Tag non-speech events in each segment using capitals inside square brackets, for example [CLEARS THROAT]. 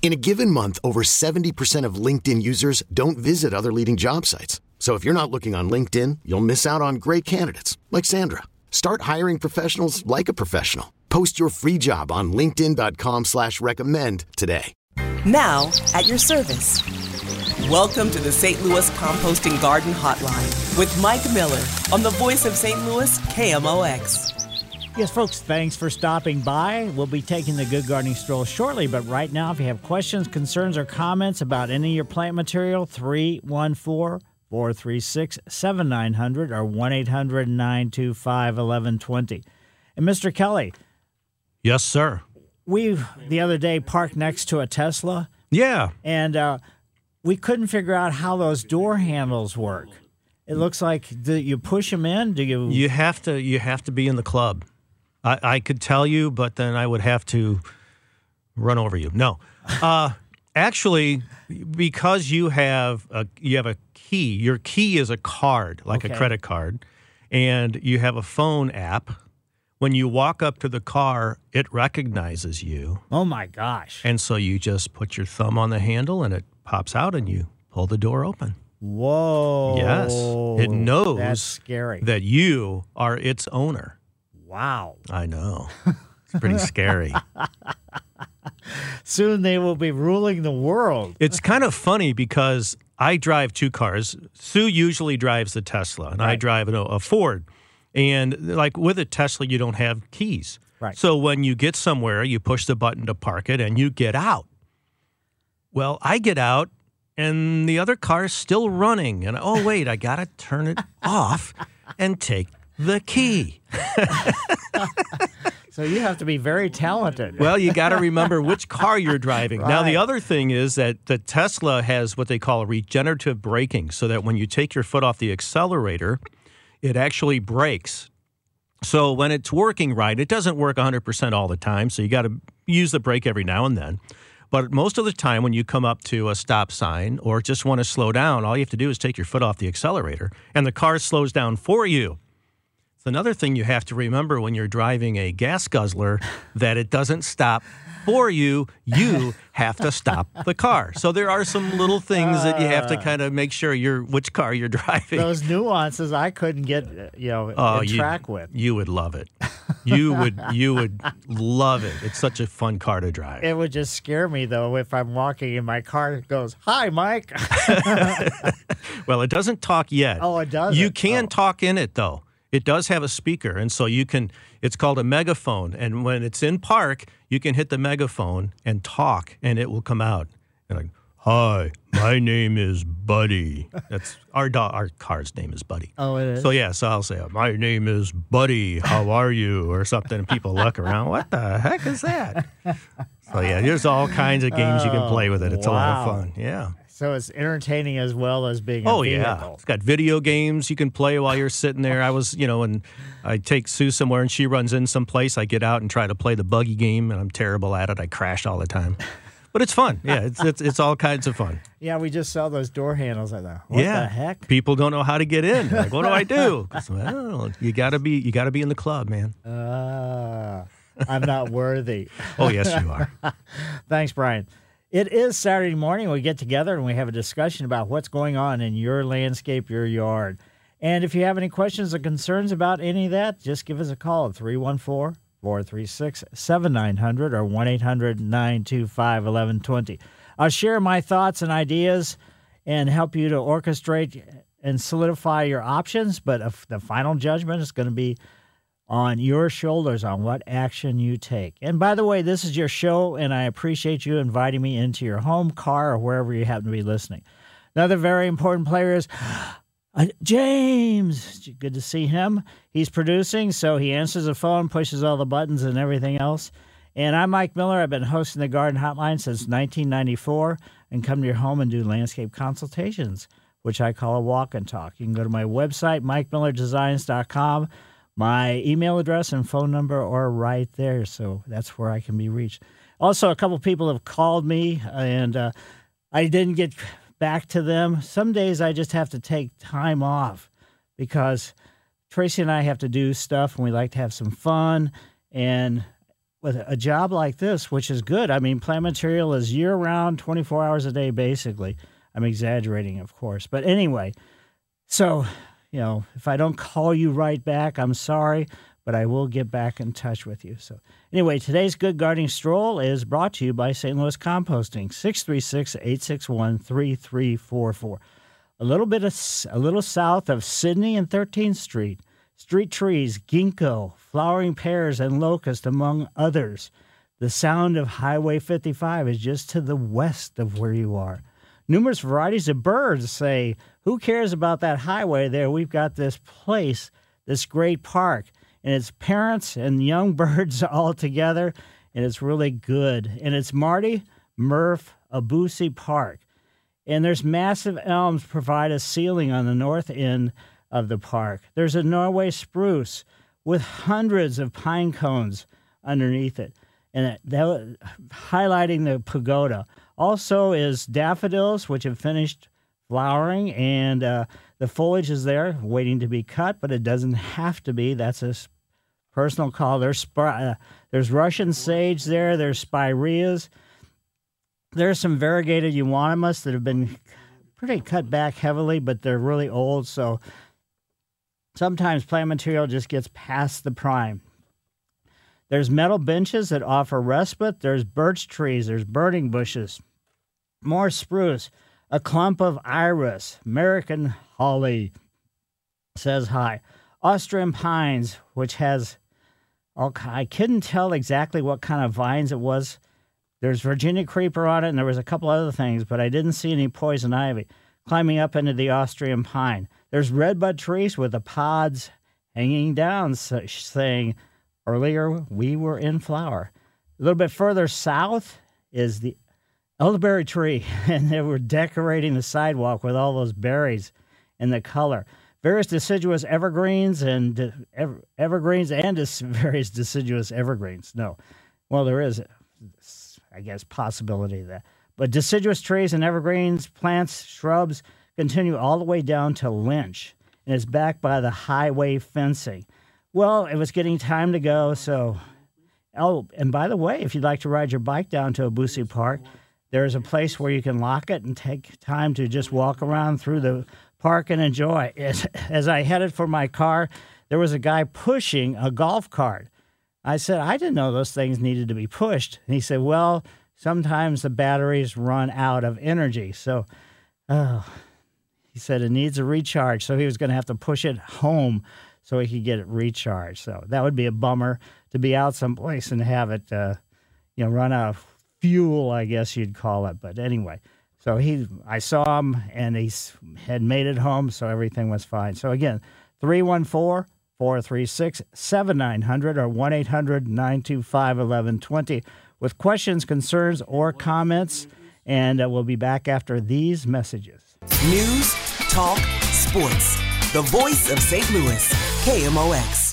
In a given month, over 70% of LinkedIn users don't visit other leading job sites. So if you're not looking on LinkedIn, you'll miss out on great candidates like Sandra. Start hiring professionals like a professional. Post your free job on LinkedIn.com slash recommend today. Now at your service. Welcome to the St. Louis Composting Garden Hotline with Mike Miller on the voice of St. Louis KMOX. Yes, folks, thanks for stopping by. We'll be taking the Good Gardening Stroll shortly, but right now, if you have questions, concerns, or comments about any of your plant material, 314 436 7900 or 1 800 925 1120. And Mr. Kelly, Yes, sir. we the other day parked next to a Tesla Yeah. and uh, we couldn't figure out how those door handles work. It looks like do you push them in? Do you? You have to you have to be in the club. I, I could tell you, but then I would have to run over you. No. Uh, [LAUGHS] actually, because you have a you have a key, your key is a card, like Okay. a credit card, and you have a phone app. When you walk up to the car, it recognizes you. oh my gosh! And so you just put your thumb on the handle and it pops out and you pull the door open. Whoa! Yes. It knows That's scary. that you are its owner. Wow. I know. It's pretty scary. [LAUGHS] Soon they will be ruling the world. It's kind of funny because I drive two cars. Sue usually drives the Tesla, and I drive a, Ford. And like with a Tesla, you don't have keys. Right. So when you get somewhere, you push the button to park it and you get out. Well, I get out and the other car is still running. And oh, wait, I got to turn it [LAUGHS] off and take the key. [LAUGHS] So you have to be very talented. Well, you got to remember which car you're driving. Now, the other thing is that the Tesla has what they call regenerative braking, so that when you take your foot off the accelerator, it actually brakes. So when it's working right, it doesn't work 100% all the time, so you got to use the brake every now and then. But most of the time, when you come up to a stop sign or just want to slow down, all you have to do is take your foot off the accelerator, and the car slows down for you. Another thing you have to remember when you're driving a gas guzzler that it doesn't stop for you. You have to stop the car. So there are some little things that you have to kind of make sure you're which car you're [LAUGHS] driving. Those nuances I couldn't get, uh, you know, Oh, you, track with. you would love it. You would you would love it. It's such a fun car to drive. It would just scare me though if I'm walking and my car goes, "Hi, Mike." [LAUGHS] Well, it doesn't talk yet. Oh, it doesn't? You can Oh. talk in it though. It does have a speaker, and so you can. It's called a megaphone, and when it's in park, you can hit the megaphone and talk, and it will come out. And like, hi, my [LAUGHS] name is Buddy. That's our dog. Our car's name is Buddy. oh, it is. So yeah, so I'll say, my name is Buddy. How are you, or something? And people look around. What the heck is that? So yeah, there's all kinds of games you can play with it. It's a lot of fun. Yeah. So it's entertaining as well as being a Oh yeah, it's got video games you can play while you're sitting there. I was, you know, and I take Sue somewhere and she runs in someplace. I get out and try to play the buggy game, and I'm terrible at it. I crash all the time, but it's fun. Yeah, it's it's, it's all kinds of fun. [LAUGHS] Yeah, we just saw those door handles. I thought, what yeah, the heck? People don't know how to get in. They're Like, what do I do? [LAUGHS] Well, you gotta be you gotta be in the club, man. Uh, I'm not worthy. Oh yes, you are. [LAUGHS] Thanks, Brian. It is Saturday morning. We get together and we have a discussion about what's going on in your landscape, your yard. And if you have any questions or concerns about any of that, just give us a call at 314 436 7900 or 1 800 925 1120. I'll share my thoughts and ideas and help you to orchestrate and solidify your options, but the final judgment is going to be on your shoulders on what action you take. And by the way, this is your show, and I appreciate you inviting me into your home, car, or wherever you happen to be listening. Another very important player is [GASPS] uh, James. Good to see him. He's producing, so he answers the phone, pushes all the buttons, and everything else. And I'm Mike Miller. I've been hosting the Garden Hotline since 1994 and come to your home and do landscape consultations, which I call a walk and talk. You can go to my website, mikemillerdesigns.com. My email address and phone number are right there, so that's where I can be reached. Also, a couple people have called me, and uh, I didn't get back to them. Some days I just have to take time off because Tracy and I have to do stuff, and we like to have some fun. And with a job like this, which is good, I mean, plant material is year round, 24 hours a day, basically. I'm exaggerating, of course. But anyway, so you know, if I don't call you right back, I'm sorry, but I will get back in touch with you. So, anyway, today's Good Gardening Stroll is brought to you by St. Louis Composting, 636 861 3344. A little bit of, a little south of Sidney and 13th Street. Street trees, ginkgo, flowering pears, and locust, among others. The sound of Highway 55 is just to the west of where you are. Numerous varieties of birds say, Who cares about that highway there? We've got this place, this great park, and it's parents and [LAUGHS] young birds all together, and it's really good. And it's Marty Murph Abusi Park. And there's massive elms provide a ceiling on the north end of the park. There's a Norway spruce with hundreds of pine cones underneath it, and that, highlighting the pagoda. Also, is daffodils, which have finished flowering, and uh, the foliage is there waiting to be cut, but it doesn't have to be. That's a personal call. There's uh, there's Russian sage there. There's spireas. There's some variegated euonymus that have been pretty cut back heavily, but they're really old. So sometimes plant material just gets past the prime. There's metal benches that offer respite. There's birch trees. There's burning bushes more spruce, a clump of iris, American holly says hi. Austrian pines, which has all I couldn't tell exactly what kind of vines it was. There's Virginia creeper on it, and there was a couple other things, but I didn't see any poison ivy climbing up into the Austrian pine. There's redbud trees with the pods hanging down, saying, Earlier we were in flower. A little bit further south is the elderberry tree, [LAUGHS] and they were decorating the sidewalk with all those berries and the color. Various deciduous evergreens and ever, evergreens and [LAUGHS] various deciduous evergreens. No, well, there is, I guess, possibility of that. But deciduous trees and evergreens, plants, shrubs continue all the way down to Lynch, and it's backed by the highway fencing. Well, it was getting time to go, so. Oh, and by the way, if you'd like to ride your bike down to Abusi Park, there's a place where you can lock it and take time to just walk around through the park and enjoy. As, as I headed for my car, there was a guy pushing a golf cart. I said, I didn't know those things needed to be pushed. And he said, Well, sometimes the batteries run out of energy. So, oh, he said it needs a recharge. So he was going to have to push it home so he could get it recharged. So that would be a bummer to be out someplace and have it, uh, you know, run out of fuel, I guess you'd call it. But anyway, so he, I saw him and he had made it home, so everything was fine. So again, 314 436 7900 or 1 800 925 1120 with questions, concerns, or comments. And uh, we'll be back after these messages. News, talk, sports. The voice of St. Louis, KMOX.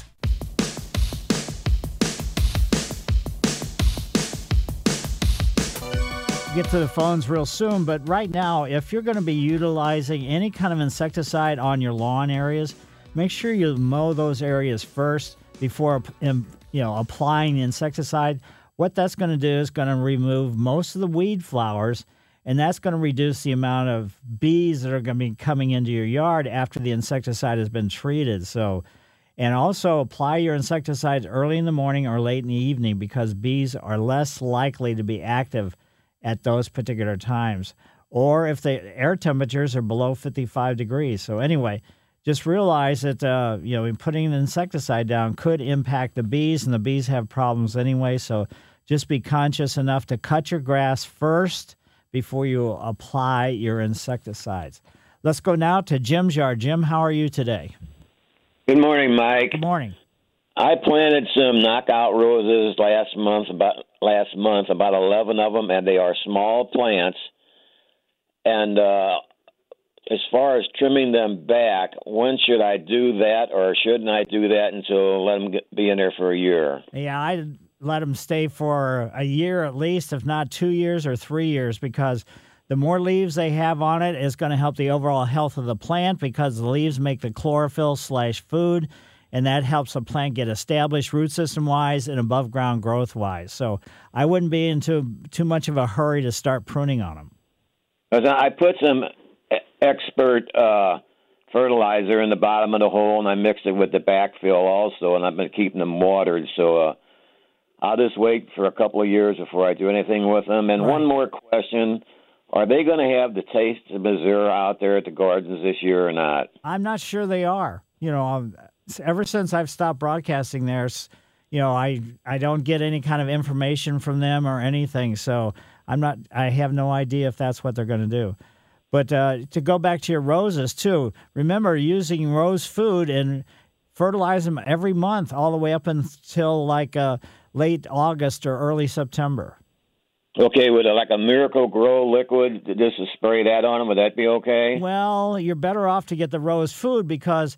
Get to the phones real soon, but right now, if you're going to be utilizing any kind of insecticide on your lawn areas, make sure you mow those areas first before you know applying the insecticide. What that's going to do is going to remove most of the weed flowers, and that's going to reduce the amount of bees that are going to be coming into your yard after the insecticide has been treated. So, and also apply your insecticides early in the morning or late in the evening because bees are less likely to be active at those particular times, or if the air temperatures are below 55 degrees. So, anyway, just realize that uh, you know putting an insecticide down could impact the bees, and the bees have problems anyway. So just be conscious enough to cut your grass first before you apply your insecticides. Let's go now to Jim's yard. Jim, how are you today? Good morning, Mike. Good morning. I planted some knockout roses last month. About last month, about eleven of them, and they are small plants. And uh, as far as trimming them back, when should I do that, or shouldn't I do that until let them get, be in there for a year? Yeah, I let them stay for a year at least, if not two years or three years, because the more leaves they have on it is going to help the overall health of the plant because the leaves make the chlorophyll slash food and that helps a plant get established root system wise and above ground growth wise. So I wouldn't be into too much of a hurry to start pruning on them. I put some expert uh, fertilizer in the bottom of the hole, and I mixed it with the backfill also, and I've been keeping them watered. So uh, I'll just wait for a couple of years before I do anything with them. And right. one more question. Are they going to have the taste of Missouri out there at the gardens this year or not? I'm not sure they are. You know, um, ever since I've stopped broadcasting there, you know, I I don't get any kind of information from them or anything. So I'm not. I have no idea if that's what they're going to do. But uh, to go back to your roses too, remember using rose food and fertilize them every month, all the way up until like uh, late August or early September. Okay, with a, like a Miracle-Gro liquid, just to spray that on them, would that be okay? Well, you're better off to get the rose food because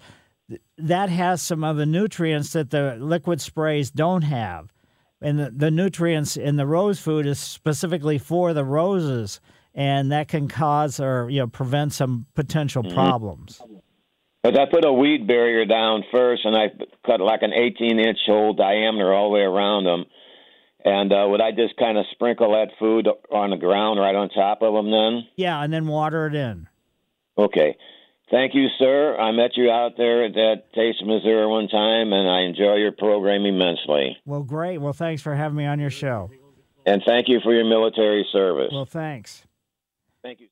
that has some of the nutrients that the liquid sprays don't have. And the, the nutrients in the rose food is specifically for the roses, and that can cause or you know prevent some potential mm-hmm. problems. But I put a weed barrier down first, and I cut like an 18 inch hole diameter all the way around them. And uh, would I just kind of sprinkle that food on the ground right on top of them then? Yeah, and then water it in. Okay. Thank you, sir. I met you out there at that Taste of Missouri one time, and I enjoy your program immensely. Well, great. Well, thanks for having me on your show. And thank you for your military service. Well, thanks. Thank you.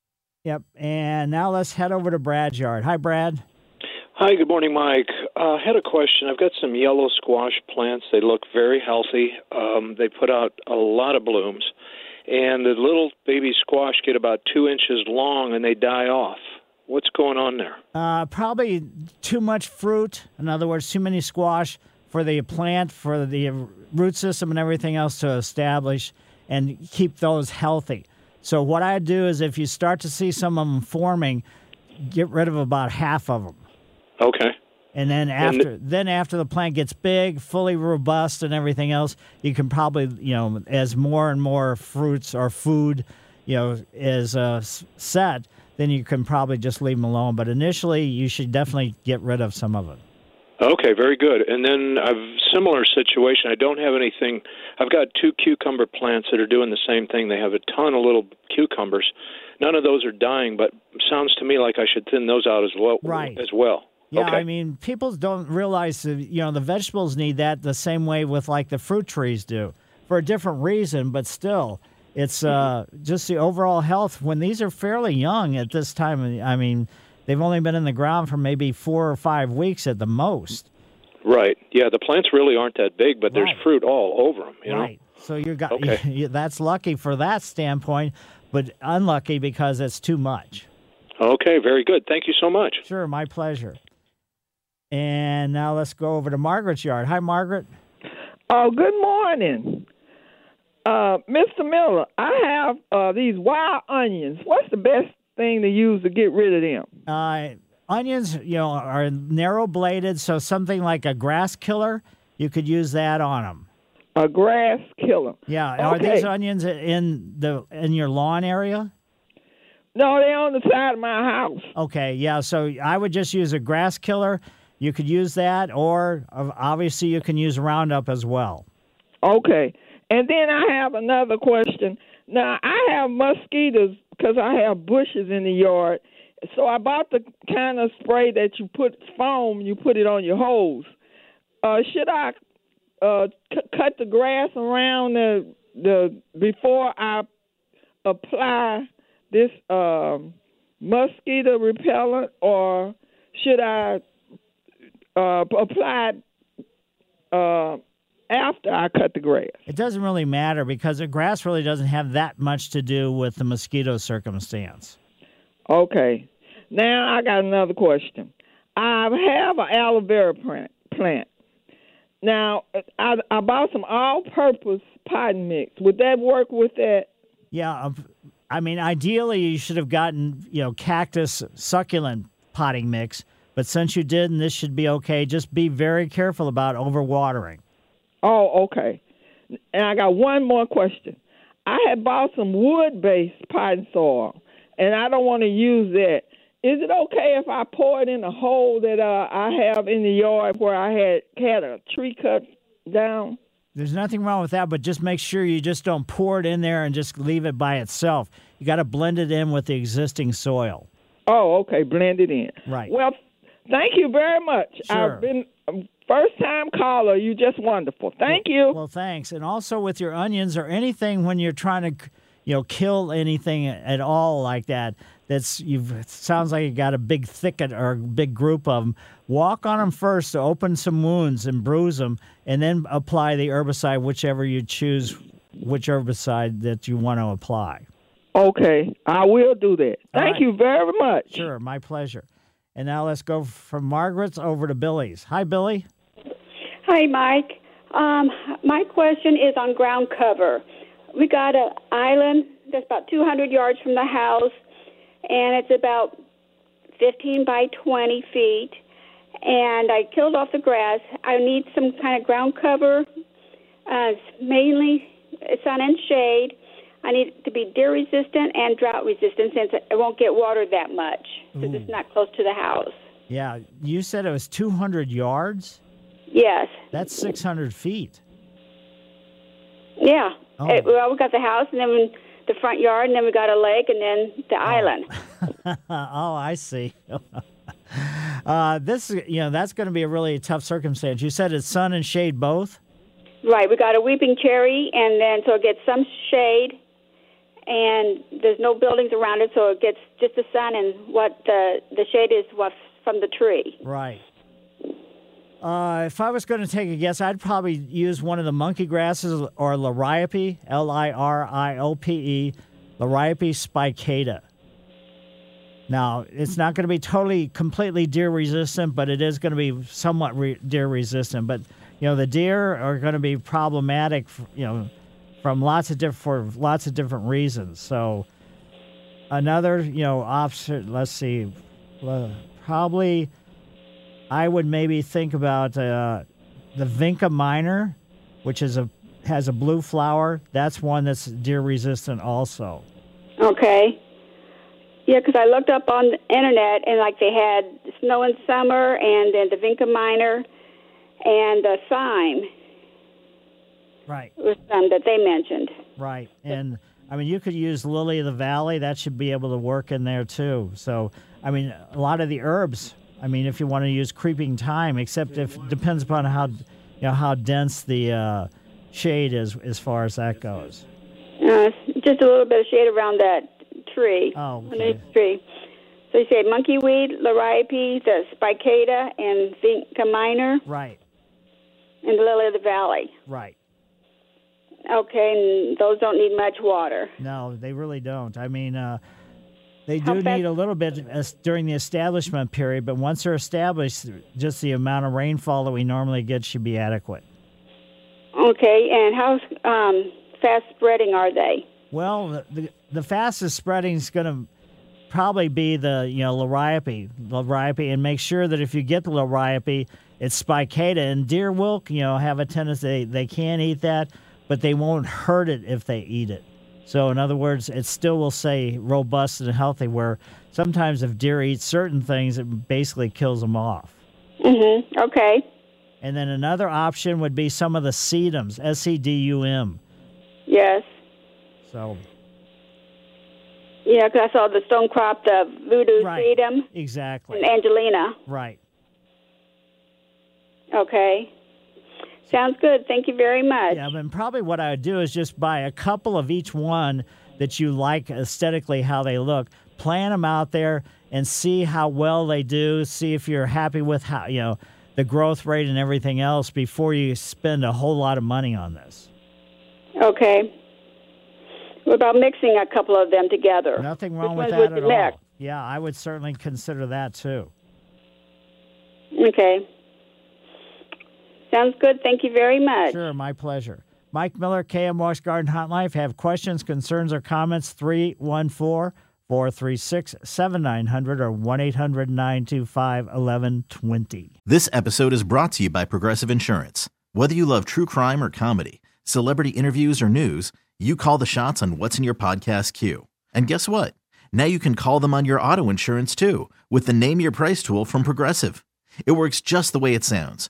Yep. And now let's head over to Brad's yard. Hi, Brad. Hi, good morning, Mike. Uh, I had a question. I've got some yellow squash plants. They look very healthy. Um, they put out a lot of blooms. And the little baby squash get about two inches long and they die off. What's going on there? Uh, probably too much fruit. In other words, too many squash for the plant, for the root system, and everything else to establish and keep those healthy. So, what I do is if you start to see some of them forming, get rid of about half of them. Okay. And then after and then after the plant gets big, fully robust, and everything else, you can probably you know as more and more fruits or food, you know, is uh, set, then you can probably just leave them alone. But initially, you should definitely get rid of some of it. Okay, very good. And then a similar situation. I don't have anything. I've got two cucumber plants that are doing the same thing. They have a ton of little cucumbers. None of those are dying, but sounds to me like I should thin those out as well. Right. As well. Yeah, okay. I mean, people don't realize you know the vegetables need that the same way with like the fruit trees do, for a different reason, but still it's uh, just the overall health. When these are fairly young at this time, I mean, they've only been in the ground for maybe four or five weeks at the most. Right. Yeah, the plants really aren't that big, but there's fruit all over them. You right. Know? So you got okay. [LAUGHS] that's lucky for that standpoint, but unlucky because it's too much. Okay, very good. Thank you so much. Sure, my pleasure. And now let's go over to Margaret's yard. Hi, Margaret. Oh, good morning. Uh, Mr. Miller, I have uh, these wild onions. What's the best thing to use to get rid of them? Uh, onions, you know, are narrow bladed, so something like a grass killer, you could use that on them. A grass killer. Yeah. Okay. Are these onions in the in your lawn area? No, they're on the side of my house. Okay. Yeah. So I would just use a grass killer. You could use that, or obviously you can use Roundup as well. Okay. And then I have another question. Now I have mosquitoes because I have bushes in the yard. So I bought the kind of spray that you put foam, you put it on your hose. Uh, should I uh, c- cut the grass around the the before I apply this uh, mosquito repellent, or should I uh, apply uh, after I cut the grass? It doesn't really matter because the grass really doesn't have that much to do with the mosquito circumstance. Okay. Now I got another question. I have an aloe vera plant. Now I, I bought some all-purpose potting mix. Would that work with that? Yeah, um, I mean, ideally you should have gotten you know cactus succulent potting mix, but since you did, and this should be okay. Just be very careful about overwatering. Oh, okay. And I got one more question. I had bought some wood-based potting soil, and I don't want to use that. Is it okay if I pour it in a hole that uh, I have in the yard where I had had a tree cut down? There's nothing wrong with that, but just make sure you just don't pour it in there and just leave it by itself. You got to blend it in with the existing soil. Oh, okay, blend it in. Right. Well, thank you very much. Sure. I've been first time caller. You're just wonderful. Thank you. Well, thanks. And also with your onions or anything when you're trying to, you know, kill anything at all like that. That's you've. Sounds like you got a big thicket or a big group of them. Walk on them first to open some wounds and bruise them, and then apply the herbicide, whichever you choose, which herbicide that you want to apply. Okay, I will do that. Thank right. you very much. Sure, my pleasure. And now let's go from Margaret's over to Billy's. Hi, Billy. Hi, Mike. Um, my question is on ground cover. We got an island that's about 200 yards from the house, and it's about 15 by 20 feet. And I killed off the grass. I need some kind of ground cover, uh, mainly sun and shade. I need it to be deer resistant and drought resistant since it won't get watered that much because it's not close to the house. Yeah, you said it was 200 yards? Yes. That's 600 feet. Yeah. Oh. Eh, well, we got the house, and then the front yard, and then we got a lake, and then the island. [LAUGHS] oh, I see. [LAUGHS] uh, this, you know, that's going to be a really tough circumstance. You said it's sun and shade both? Right. We got a weeping cherry, and then so it gets some shade, and there's no buildings around it, so it gets just the sun and what the the shade is what from the tree. Right. Uh, if I was going to take a guess, I'd probably use one of the monkey grasses or Liriope, L I R I O P E, Liriope spicata. Now, it's not going to be totally, completely deer resistant, but it is going to be somewhat re- deer resistant. But, you know, the deer are going to be problematic, you know, from lots of different, for lots of different reasons. So, another, you know, option, let's see, probably I would maybe think about uh, the Vinca minor, which is a has a blue flower. That's one that's deer resistant also. Okay. Yeah, because I looked up on the internet, and like they had snow in summer, and then the Vinca minor, and the thyme Right, was some that they mentioned. right. And I mean, you could use lily of the valley. That should be able to work in there too. So, I mean, a lot of the herbs. I mean, if you want to use creeping thyme, except if depends upon how you know how dense the uh, shade is as far as that goes. Uh, just a little bit of shade around that tree. Oh, the tree. So you say monkey weed, liriope, the spicata, and Vinca minor, Right, and the lily of the valley. right. Okay, and those don't need much water. No, they really don't. I mean, uh, they do fast- need a little bit during the establishment period, but once they're established, just the amount of rainfall that we normally get should be adequate. Okay, and how um, fast spreading are they? Well, the, the, the fastest spreading is going to probably be the you know liriope, liriope, and make sure that if you get the liriope, it's spicata. And deer will you know have a tendency they, they can eat that, but they won't hurt it if they eat it. So in other words, it still will say robust and healthy. Where sometimes if deer eat certain things, it basically kills them off. Mm-hmm. Okay. And then another option would be some of the sedums, S E D U M. Yes. So Yeah, because I saw the stone crop, the voodoo Right. sedum, exactly, and Angelina. right. Okay. Sounds good. Thank you very much. Yeah, but probably what I would do is just buy a couple of each one that you like aesthetically how they look, plant them out there, and see how well they do. See if you're happy with how you know the growth rate and everything else before you spend a whole lot of money on this. Okay. What about mixing a couple of them together? Nothing wrong Which with that at all. mix? Yeah, I would certainly consider that too. Okay. Sounds good. Thank you very much. Sure, my pleasure. Mike Miller, KMOX Garden Hotline. If you have questions, concerns, or comments, 314 436 7900 or 1 800 925 1120. This episode is brought to you by Progressive Insurance. Whether you love true crime or comedy, celebrity interviews or news, you call the shots on what's in your podcast queue. And guess what? Now you can call them on your auto insurance too with the Name Your Price tool from Progressive. It works just the way it sounds.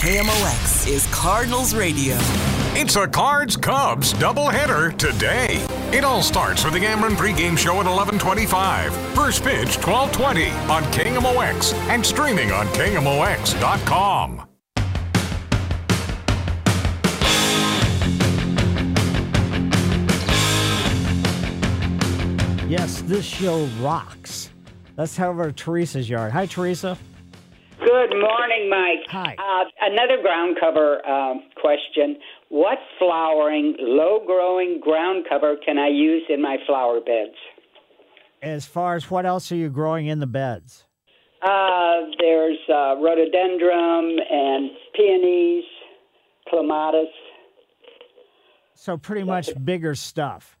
KMOX is Cardinals Radio. It's a Cards Cubs doubleheader today. It all starts with the Cameron pregame show at 11:25. First pitch 12:20 on KMOX and streaming on KMOX.com. Yes, this show rocks. Let's head over to Teresa's yard. Hi, Teresa. Good morning, Mike. Hi. Uh, another ground cover um, question. What flowering, low growing ground cover can I use in my flower beds? As far as what else are you growing in the beds? Uh, there's uh, rhododendron and peonies, clematis. So pretty much bigger stuff.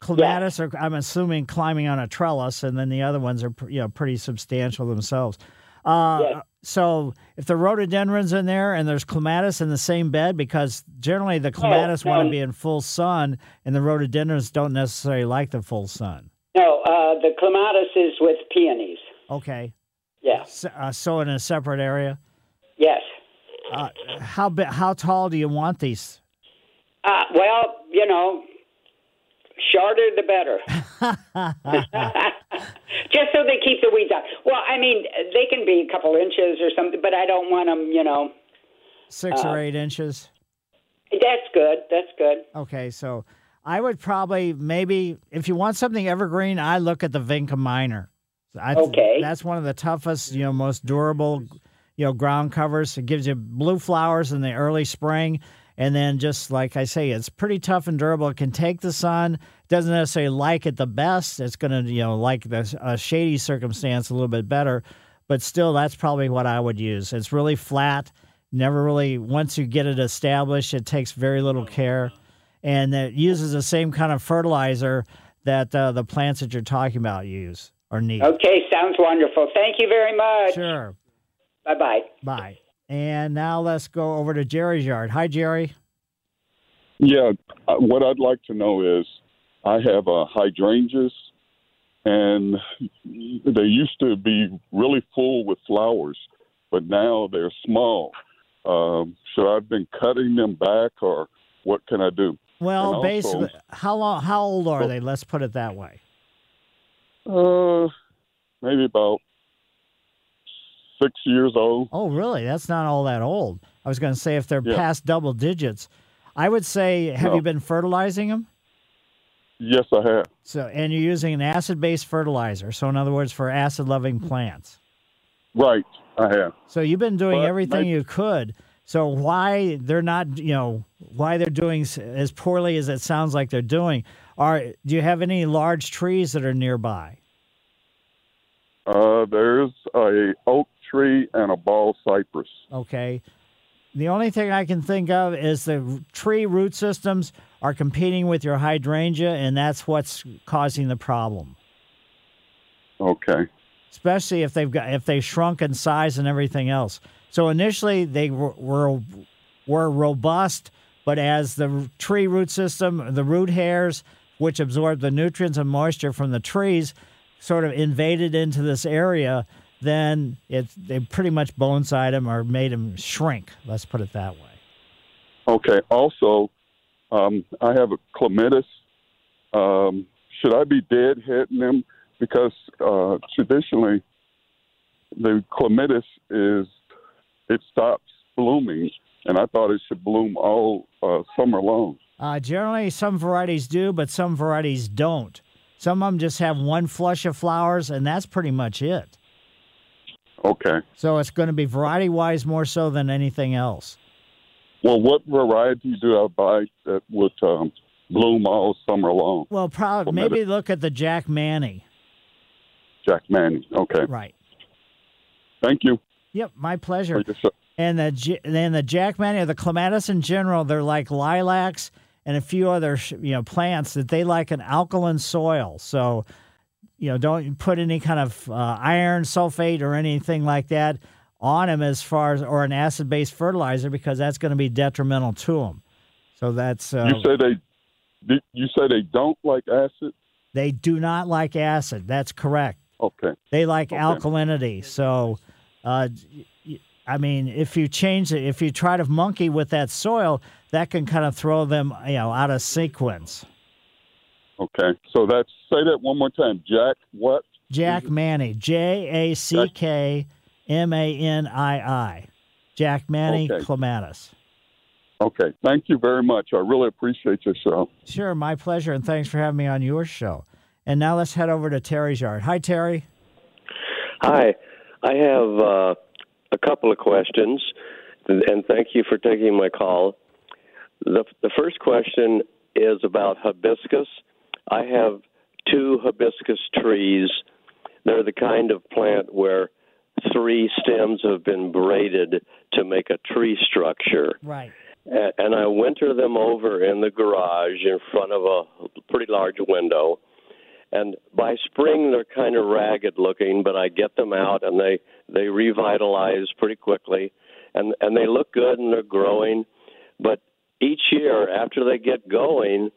Clematis are, I'm assuming, climbing on a trellis, and then the other ones are, you know, pretty substantial themselves. Uh, Yes. So if the rhododendrons in there and there's clematis in the same bed, because generally the clematis want to no. be in full sun, and the rhododendrons don't necessarily like the full sun. No, uh, the clematis is with peonies. Okay. Yeah. So, uh, so in a separate area. Yes. Uh, how how tall do you want these? Uh, well, you know, shorter the better. [LAUGHS] [LAUGHS] Just so they keep the weeds out. Well, I mean, they can be a couple inches or something, but I don't want them, you know. Six Uh, or eight inches. That's good. That's good. Okay, so I would probably maybe if you want something evergreen, I look at the Vinca minor. I, Okay. that's one of the toughest, you know, most durable, you know, ground covers. It gives you blue flowers in the early spring, and then just like I say, it's pretty tough and durable. It can take the sun. Doesn't necessarily like it the best. It's going to, you know, like the a shady circumstance a little bit better, but still, that's probably what I would use. It's really flat. Never really. Once you get it established, it takes very little care, and it uses the same kind of fertilizer that uh, the plants that you're talking about use or need. Okay, sounds wonderful. Thank you very much. Sure. Bye bye bye. And now let's go over to Jerry's yard. Hi, Jerry. Yeah, uh, what I'd like to know is I have uh, hydrangeas, and they used to be really full with flowers, but now they're small. Um, should I have been cutting them back, or what can I do? Well, also- basically, how long? How old are they? Let's put it that way. Uh, maybe about six years old. Oh, really? That's not all that old. I was going to say if they're Yeah. past double digits, I would say, have No. you been fertilizing them? Yes, I have. So, and you're using an acid-based fertilizer. So, in other words, for acid-loving plants. Right, I have. So you've been doing But everything you could. So why they're not, you know, why they're doing as poorly as it sounds like they're doing? Are do you have any large trees that are nearby? Uh, there's a oak tree and a bald cypress. Okay. The only thing I can think of is the tree root systems are competing with your hydrangea, and that's what's causing the problem. Okay. especially if they've got if they shrunk in size and everything else. So initially they were were, were robust, but as the tree root system, the root hairs, which absorb the nutrients and moisture from the trees, sort of invaded into this area, then it they pretty much bonside them or made them shrink. Let's put it that way. Okay. Also, um, I have a clematis. Um, should I be deadheading them? Because uh, traditionally, the clematis is it stops blooming, and I thought it should bloom all uh, summer long. Uh, generally, some varieties do, but some varieties don't. Some of them just have one flush of flowers, and that's pretty much it. Okay. So it's going to be variety wise more so than anything else. Well, what variety do I buy that would um, bloom all summer long? Well, probably Clematis. maybe look at the Jackmanii. Jack Manning. Okay. Right. Thank you. Yep, my pleasure. Show. And the then the Jackmanii or the clematis in general, they're like lilacs and a few other you know plants that they like an alkaline soil. So you know don't put any kind of uh, iron sulfate or anything like that on them as far as or an acid based fertilizer because that's going to be detrimental to them. So that's uh, You say they. You say they don't like acid. they do not like acid. That's correct. Okay. They like alkalinity. So, uh, I mean, if you change it, if you try to monkey with that soil, that can kind of throw them, you know, out of sequence. Okay. So that's say that one more time. Jack what? Jackmanii, J A C K M A N I I, Jackmanii Okay. Clematis. Okay. Thank you very much. I really appreciate your show. Sure, my pleasure, and thanks for having me on your show. And now let's head over to Terry's yard. Hi, Terry. Hi, I have uh, a couple of questions, and thank you for taking my call. The, the first question is about hibiscus. I have two hibiscus trees. They're the kind of plant where three stems have been braided to make a tree structure. Right. And I winter them over in the garage in front of a pretty large window. And by spring, they're kind of ragged looking, but I get them out and they they revitalize pretty quickly, and and they look good and they're growing. But each year after they get going,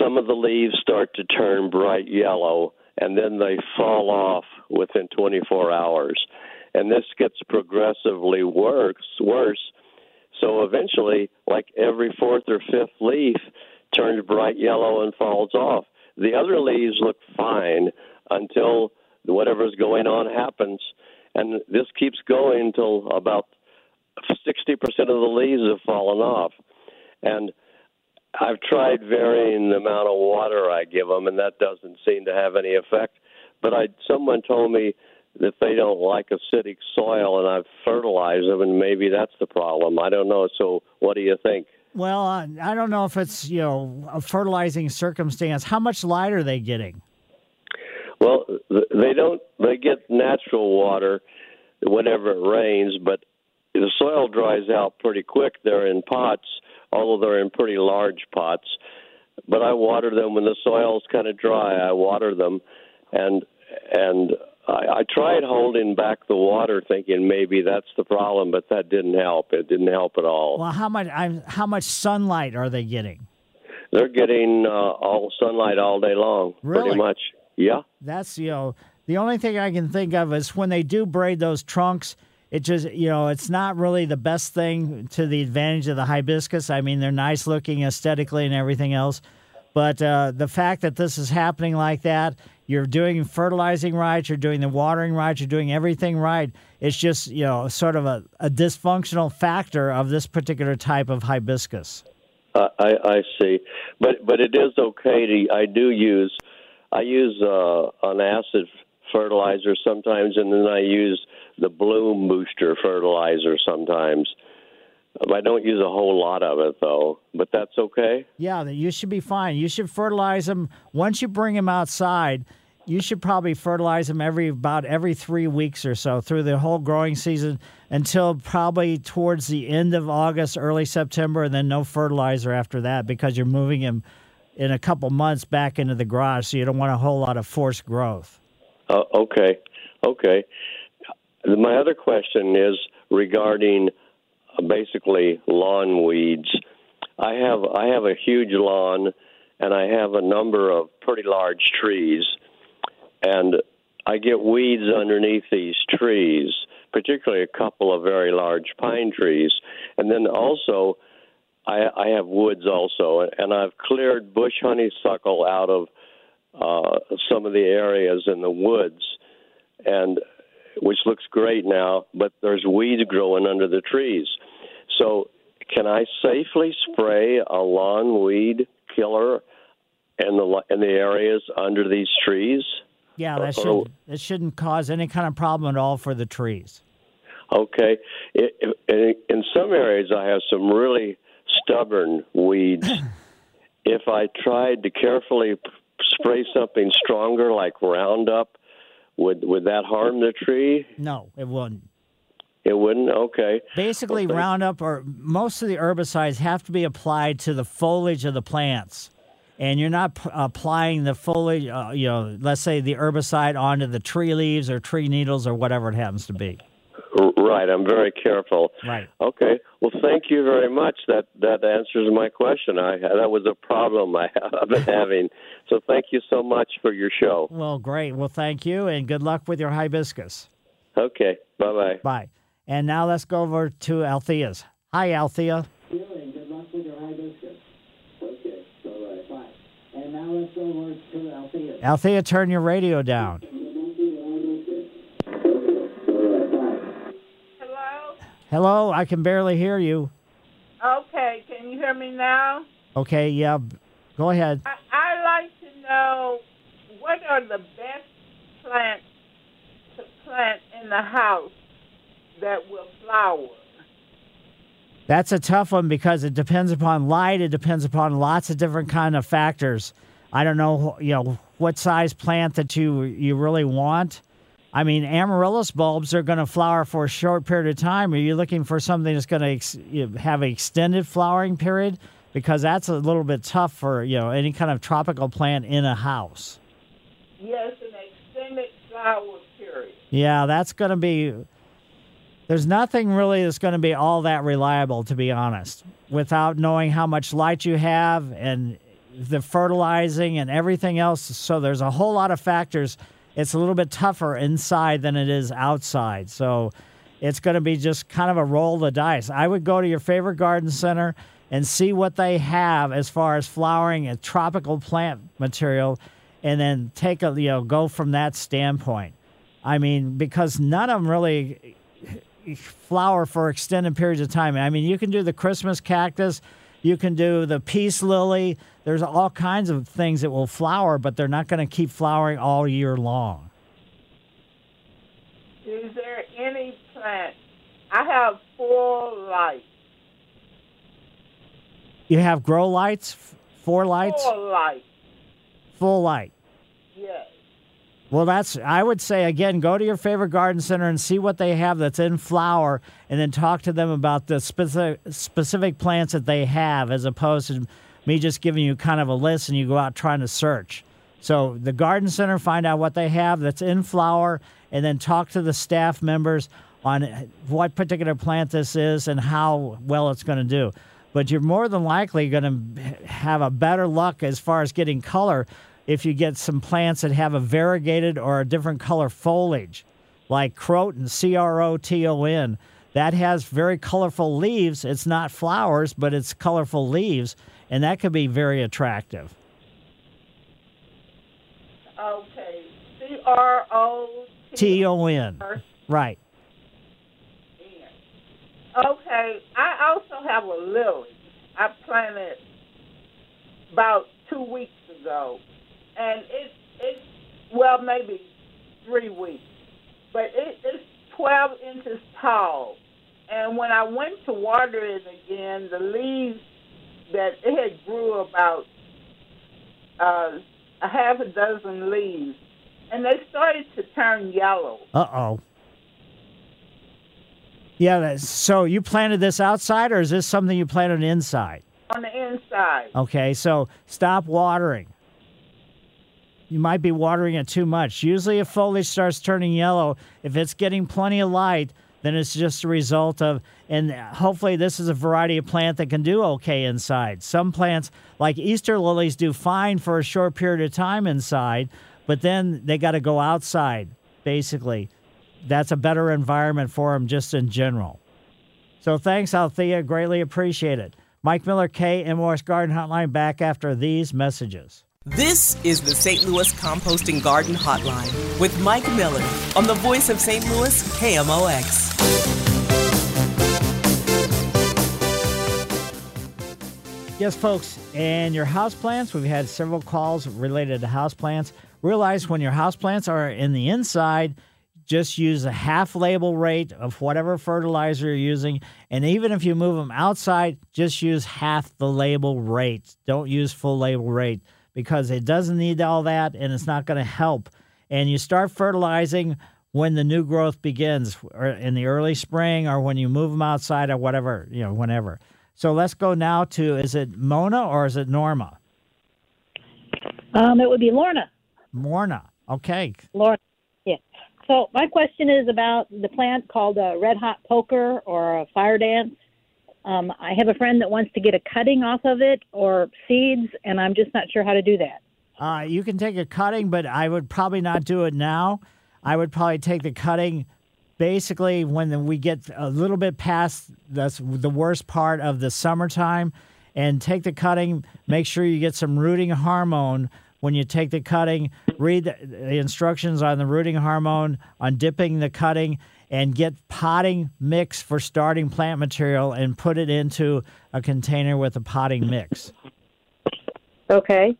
some of the leaves start to turn bright yellow, and then they fall off within 24 hours. And this gets progressively worse. Worse. So eventually, like every fourth or fifth leaf turns bright yellow and falls off. The other leaves look fine until whatever's [LAUGHS] going on happens. And this keeps going until about 60% of the leaves have fallen off. And I've tried varying the amount of water I give them, and that doesn't seem to have any effect. But I, someone told me that they don't like acidic soil, and I've fertilized them, and maybe that's the problem. I don't know. So, what do you think? Well, uh, I don't know if it's you know a fertilizing circumstance. How much light are they getting? Well, they don't. They get natural water whenever it rains, but the soil dries out pretty quick. They're in pots, although they're in pretty large pots. But I water them when the soil's kind of dry. I water them, and and I, I tried holding back the water, thinking maybe that's the problem, but that didn't help. It didn't help at all. Well, how much I'm, how much sunlight are they getting? They're getting uh, all sunlight all day long, Really? pretty much. Yeah. That's you know the only thing I can think of is when they do braid those trunks. It just you know it's not really the best thing to the advantage of the hibiscus. I mean they're nice looking aesthetically and everything else, but uh, the fact that this is happening like that, you're doing fertilizing right, you're doing the watering right, you're doing everything right. It's just you know sort of a, a dysfunctional factor of this particular type of hibiscus. I, I I see, but but it is okay to. I do use, I use uh, an acid fertilizer sometimes, and then I use the bloom booster fertilizer sometimes. I don't use a whole lot of it though, but that's okay. Yeah, you should be fine. You should fertilize them once you bring them outside. You should probably fertilize them every about every three weeks or so through the whole growing season until probably towards the end of August, early September, and then no fertilizer after that because you're moving them in a couple months back into the garage, so you don't want a whole lot of forced growth. Uh, okay, okay. My other question is regarding uh, basically lawn weeds. I have I have a huge lawn, and I have a number of pretty large trees, and I get weeds underneath these trees, particularly a couple of very large pine trees, and then also. I, I have woods also, and I've cleared bush honeysuckle out of uh, some of the areas in the woods, and which looks great now. But there's weeds growing under the trees. So, can I safely spray a lawn weed killer in the in the areas under these trees? Yeah, that Or- should that shouldn't cause any kind of problem at all for the trees. Okay. It, it, in some areas, I have some really stubborn weeds. [LAUGHS] if I tried to carefully spray something stronger, like Roundup, would would that harm the tree? No, it wouldn't. It wouldn't. Okay. Basically, Roundup or most of the herbicides have to be applied to the foliage of the plants. And you're not p- applying the foliage, uh, you know, let's say the herbicide onto the tree leaves or tree needles or whatever it happens to be. R- Right. I'm very careful. Right. Okay. Well, thank you very much. That that answers my question. I that was a problem I, [LAUGHS] I've been having. So thank you so much for your show. Well, great. Well, thank you, and good luck with your hibiscus. Okay. Bye bye. Bye. And now let's go over to Althea's. Hi, Althea. Really, good luck with your hibiscus. Okay. Bye bye. Bye. And now let's go over to Althea. Althea, turn your radio down. Hello? I can barely hear you. Okay, can you hear me now? Okay, yeah, go ahead. I, I'd like to know what are the best plants to plant in the house that will flower? That's a tough one because it depends upon light. It depends upon lots of different kind of factors. I don't know, you know, what size plant that you you really want. I mean, amaryllis bulbs are going to flower for a short period of time. Are you looking for something that's going to ex- have an extended flowering period? Because that's a little bit tough for you know any kind of tropical plant in a house. Yes, an extended flower period. Yeah, that's going to be. There's nothing really that's going to be all that reliable, to be honest, without knowing how much light you have and the fertilizing and everything else. So there's a whole lot of factors. It's a little bit tougher inside than it is outside. So it's going to be just kind of a roll of the dice. I would go to your favorite garden center and see what they have as far as flowering and tropical plant material, and then take a you know go from that standpoint. I mean, because none of them really flower for extended periods of time. I mean, you can do the Christmas cactus, you can do the peace lily. There's all kinds of things that will flower, but they're not going to keep flowering all year long. Is there any plant? I have four lights. You have grow lights, four lights, Four lights, full light. yes. Well, that's I would say again, go to your favorite garden center and see what they have that's in flower, and then talk to them about the specific specific plants that they have, as opposed to me just giving you kind of a list and you go out trying to search. So the garden center, find out what they have that's in flower, and then talk to the staff members on what particular plant this is and how well it's going to do. But you're more than likely going to have a better luck as far as getting color if you get some plants that have a variegated or a different color foliage, like croton, C R O T O N. That has very colorful leaves. It's not flowers, but it's colorful leaves, and that could be very attractive. Okay. C R O T O N. Right. Okay. I also have a lily. I planted about two weeks ago, and it it's well maybe three weeks, but it, it's 12 inches tall. And when I went to water it again, the leaves that it had grew about uh, a half a dozen leaves, and they started to turn yellow. Uh oh. Yeah, that's, so you planted this outside, or is this something you planted inside? On the inside. Okay, so stop watering. You might be watering it too much. Usually, if foliage starts turning yellow, if it's getting plenty of light, then it's just a result of, and hopefully, this is a variety of plant that can do okay inside. Some plants, like Easter lilies, do fine for a short period of time inside, but then they got to go outside, basically. That's a better environment for them just in general. So thanks, Althea. Greatly appreciate it. Mike Miller, KMOX Garden Hotline, back after these messages. This is the St. Louis Composting Garden Hotline with Mike Miller on the voice of St. Louis, KMOX. Yes, folks, and your houseplants, we've had several calls related to houseplants. Realize when your houseplants are in the inside, just use a half label rate of whatever fertilizer you're using. And even if you move them outside, just use half the label rate. Don't use full label rate because it doesn't need all that and it's not going to help. And you start fertilizing when the new growth begins or in the early spring or when you move them outside or whatever, you know, whenever. So let's go now to is it Mona or is it Norma? Um, it would be Lorna. Morna. Okay. Lorna. Yeah. So my question is about the plant called a red hot poker or a fire dance. Um, I have a friend that wants to get a cutting off of it or seeds, and I'm just not sure how to do that. Uh, you can take a cutting, but I would probably not do it now. I would probably take the cutting basically when we get a little bit past that's the worst part of the summertime and take the cutting make sure you get some rooting hormone when you take the cutting read the instructions on the rooting hormone on dipping the cutting and get potting mix for starting plant material and put it into a container with a potting mix Okay.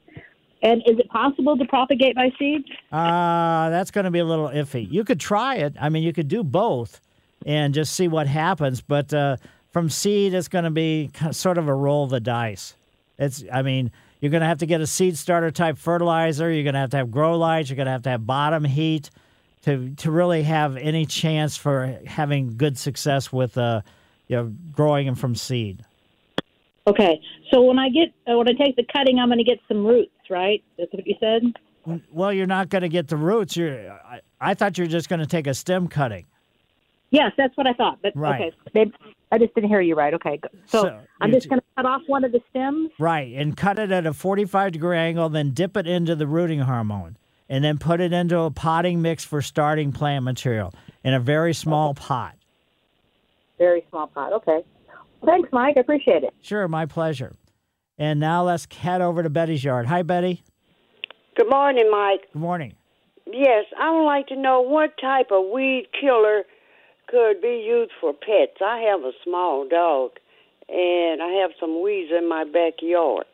And is it possible to propagate by seed? Uh, that's going to be a little iffy. You could try it. I mean, you could do both and just see what happens. But uh, from seed, it's going to be sort of a roll of the dice. It's, I mean, you're going to have to get a seed starter type fertilizer. You're going to have to have grow lights. You're going to have to have bottom heat to to really have any chance for having good success with, uh, you know, growing them from seed. Okay. So when I get uh, when I take the cutting, I'm going to get some roots, right? That's what you said. Well, you're not going to get the roots. You're, I, I thought you were just going to take a stem cutting. Yes, that's what I thought. But Right. okay, I just didn't hear you right. Okay. So, So, I'm just going to cut off one of the stems. Right, and cut it at a 45 degree angle, then dip it into the rooting hormone, and then put it into a potting mix for starting plant material in a very small pot. Very small pot. Okay. Thanks, Mike. I appreciate it. Sure, my pleasure. And now let's head over to Betty's yard. Hi, Betty. Good morning, Mike. Good morning. Yes, I would like to know what type of weed killer could be used for pets. I have a small dog, and I have some weeds in my backyard.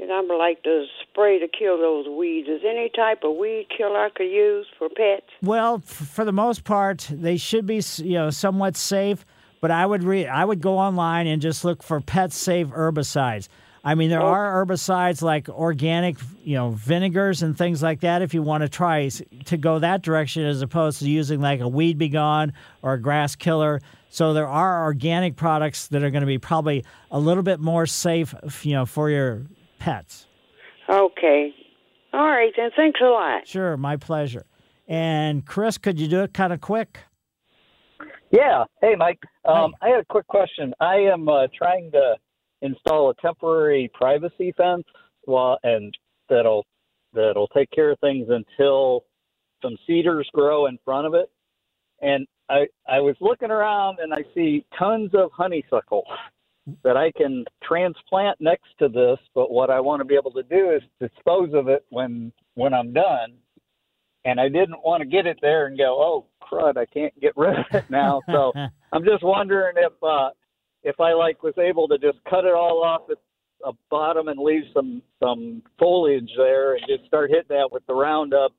And I would like to spray to kill those weeds. Is any type of weed killer I could use for pets? Well, f- for the most part, they should be, you know, somewhat safe. But I would re- I would go online and just look for pet safe herbicides. I mean, there oh. are herbicides like organic, you know, vinegars and things like that. If you want to try to go that direction, as opposed to using like a Weed B Gon or a grass killer. So there are organic products that are going to be probably a little bit more safe, you know, for your pets. Okay. All right, then. Thanks a lot. Sure, my pleasure. And Chris, could you do it kind of quick? Yeah. Hey, Mike. Um, I had a quick question. I am uh, trying to install a temporary privacy fence, while, and that'll that'll take care of things until some cedars grow in front of it. And I I was looking around and I see tons of honeysuckle [LAUGHS] that I can transplant next to this. But what I want to be able to do is dispose of it when when I'm done. And I didn't want to get it there and go, oh crud, I can't get rid of it now. So [LAUGHS] I'm just wondering if uh, if I like was able to just cut it all off at the bottom and leave some some foliage there and just start hitting that with the Roundup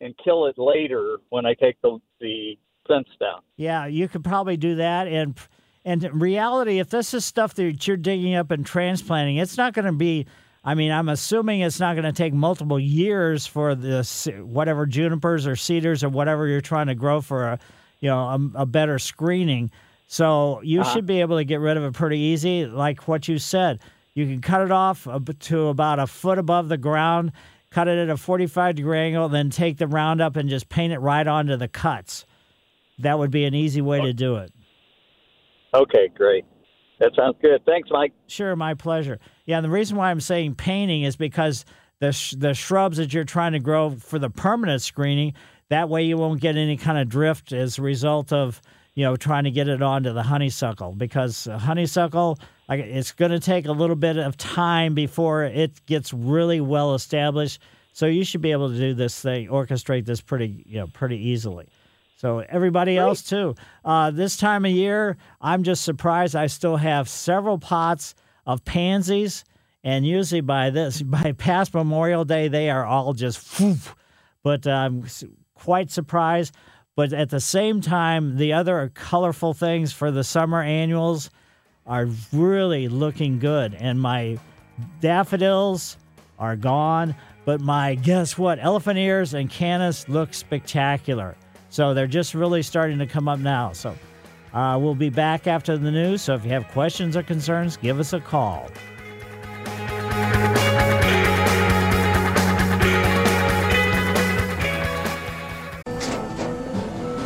and kill it later when I take the the fence down. Yeah, you could probably do that. And and in reality, if this is stuff that you're digging up and transplanting, it's not going to be. I mean, I'm assuming it's not going to take multiple years for this whatever junipers or cedars or whatever you're trying to grow for a, you know, a, a better screening. So you Uh-huh. should be able to get rid of it pretty easy, like what you said. You can cut it off to about a foot above the ground, cut it at a 45 degree angle, then take the Roundup and just paint it right onto the cuts. That would be an easy way to do it. Okay, great. That sounds good. Thanks, Mike. Sure, my pleasure. Yeah, the reason why I'm saying painting is because the sh- the shrubs that you're trying to grow for the permanent screening, that way you won't get any kind of drift as a result of you know trying to get it onto the honeysuckle because honeysuckle like it's going to take a little bit of time before it gets really well established. So you should be able to do this thing, orchestrate this pretty you know pretty easily. So everybody else too. Uh, this time of year, I'm just surprised. I still have several pots of pansies, and usually by this, [LAUGHS] by past Memorial Day, they are all just. But I'm quite surprised. But at the same time, the other colorful things for the summer annuals are really looking good, and my daffodils are gone. But my guess what? Elephant ears and cannas look spectacular. So they're just really starting to come up now. So uh, we'll be back after the news. So if you have questions or concerns, give us a call.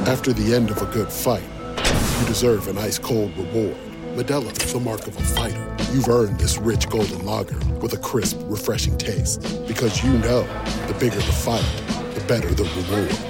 After the end of a good fight, you deserve an ice cold reward. Modelo the mark of a fighter. You've earned this rich golden lager with a crisp, refreshing taste. Because you know the bigger the fight, the better the reward.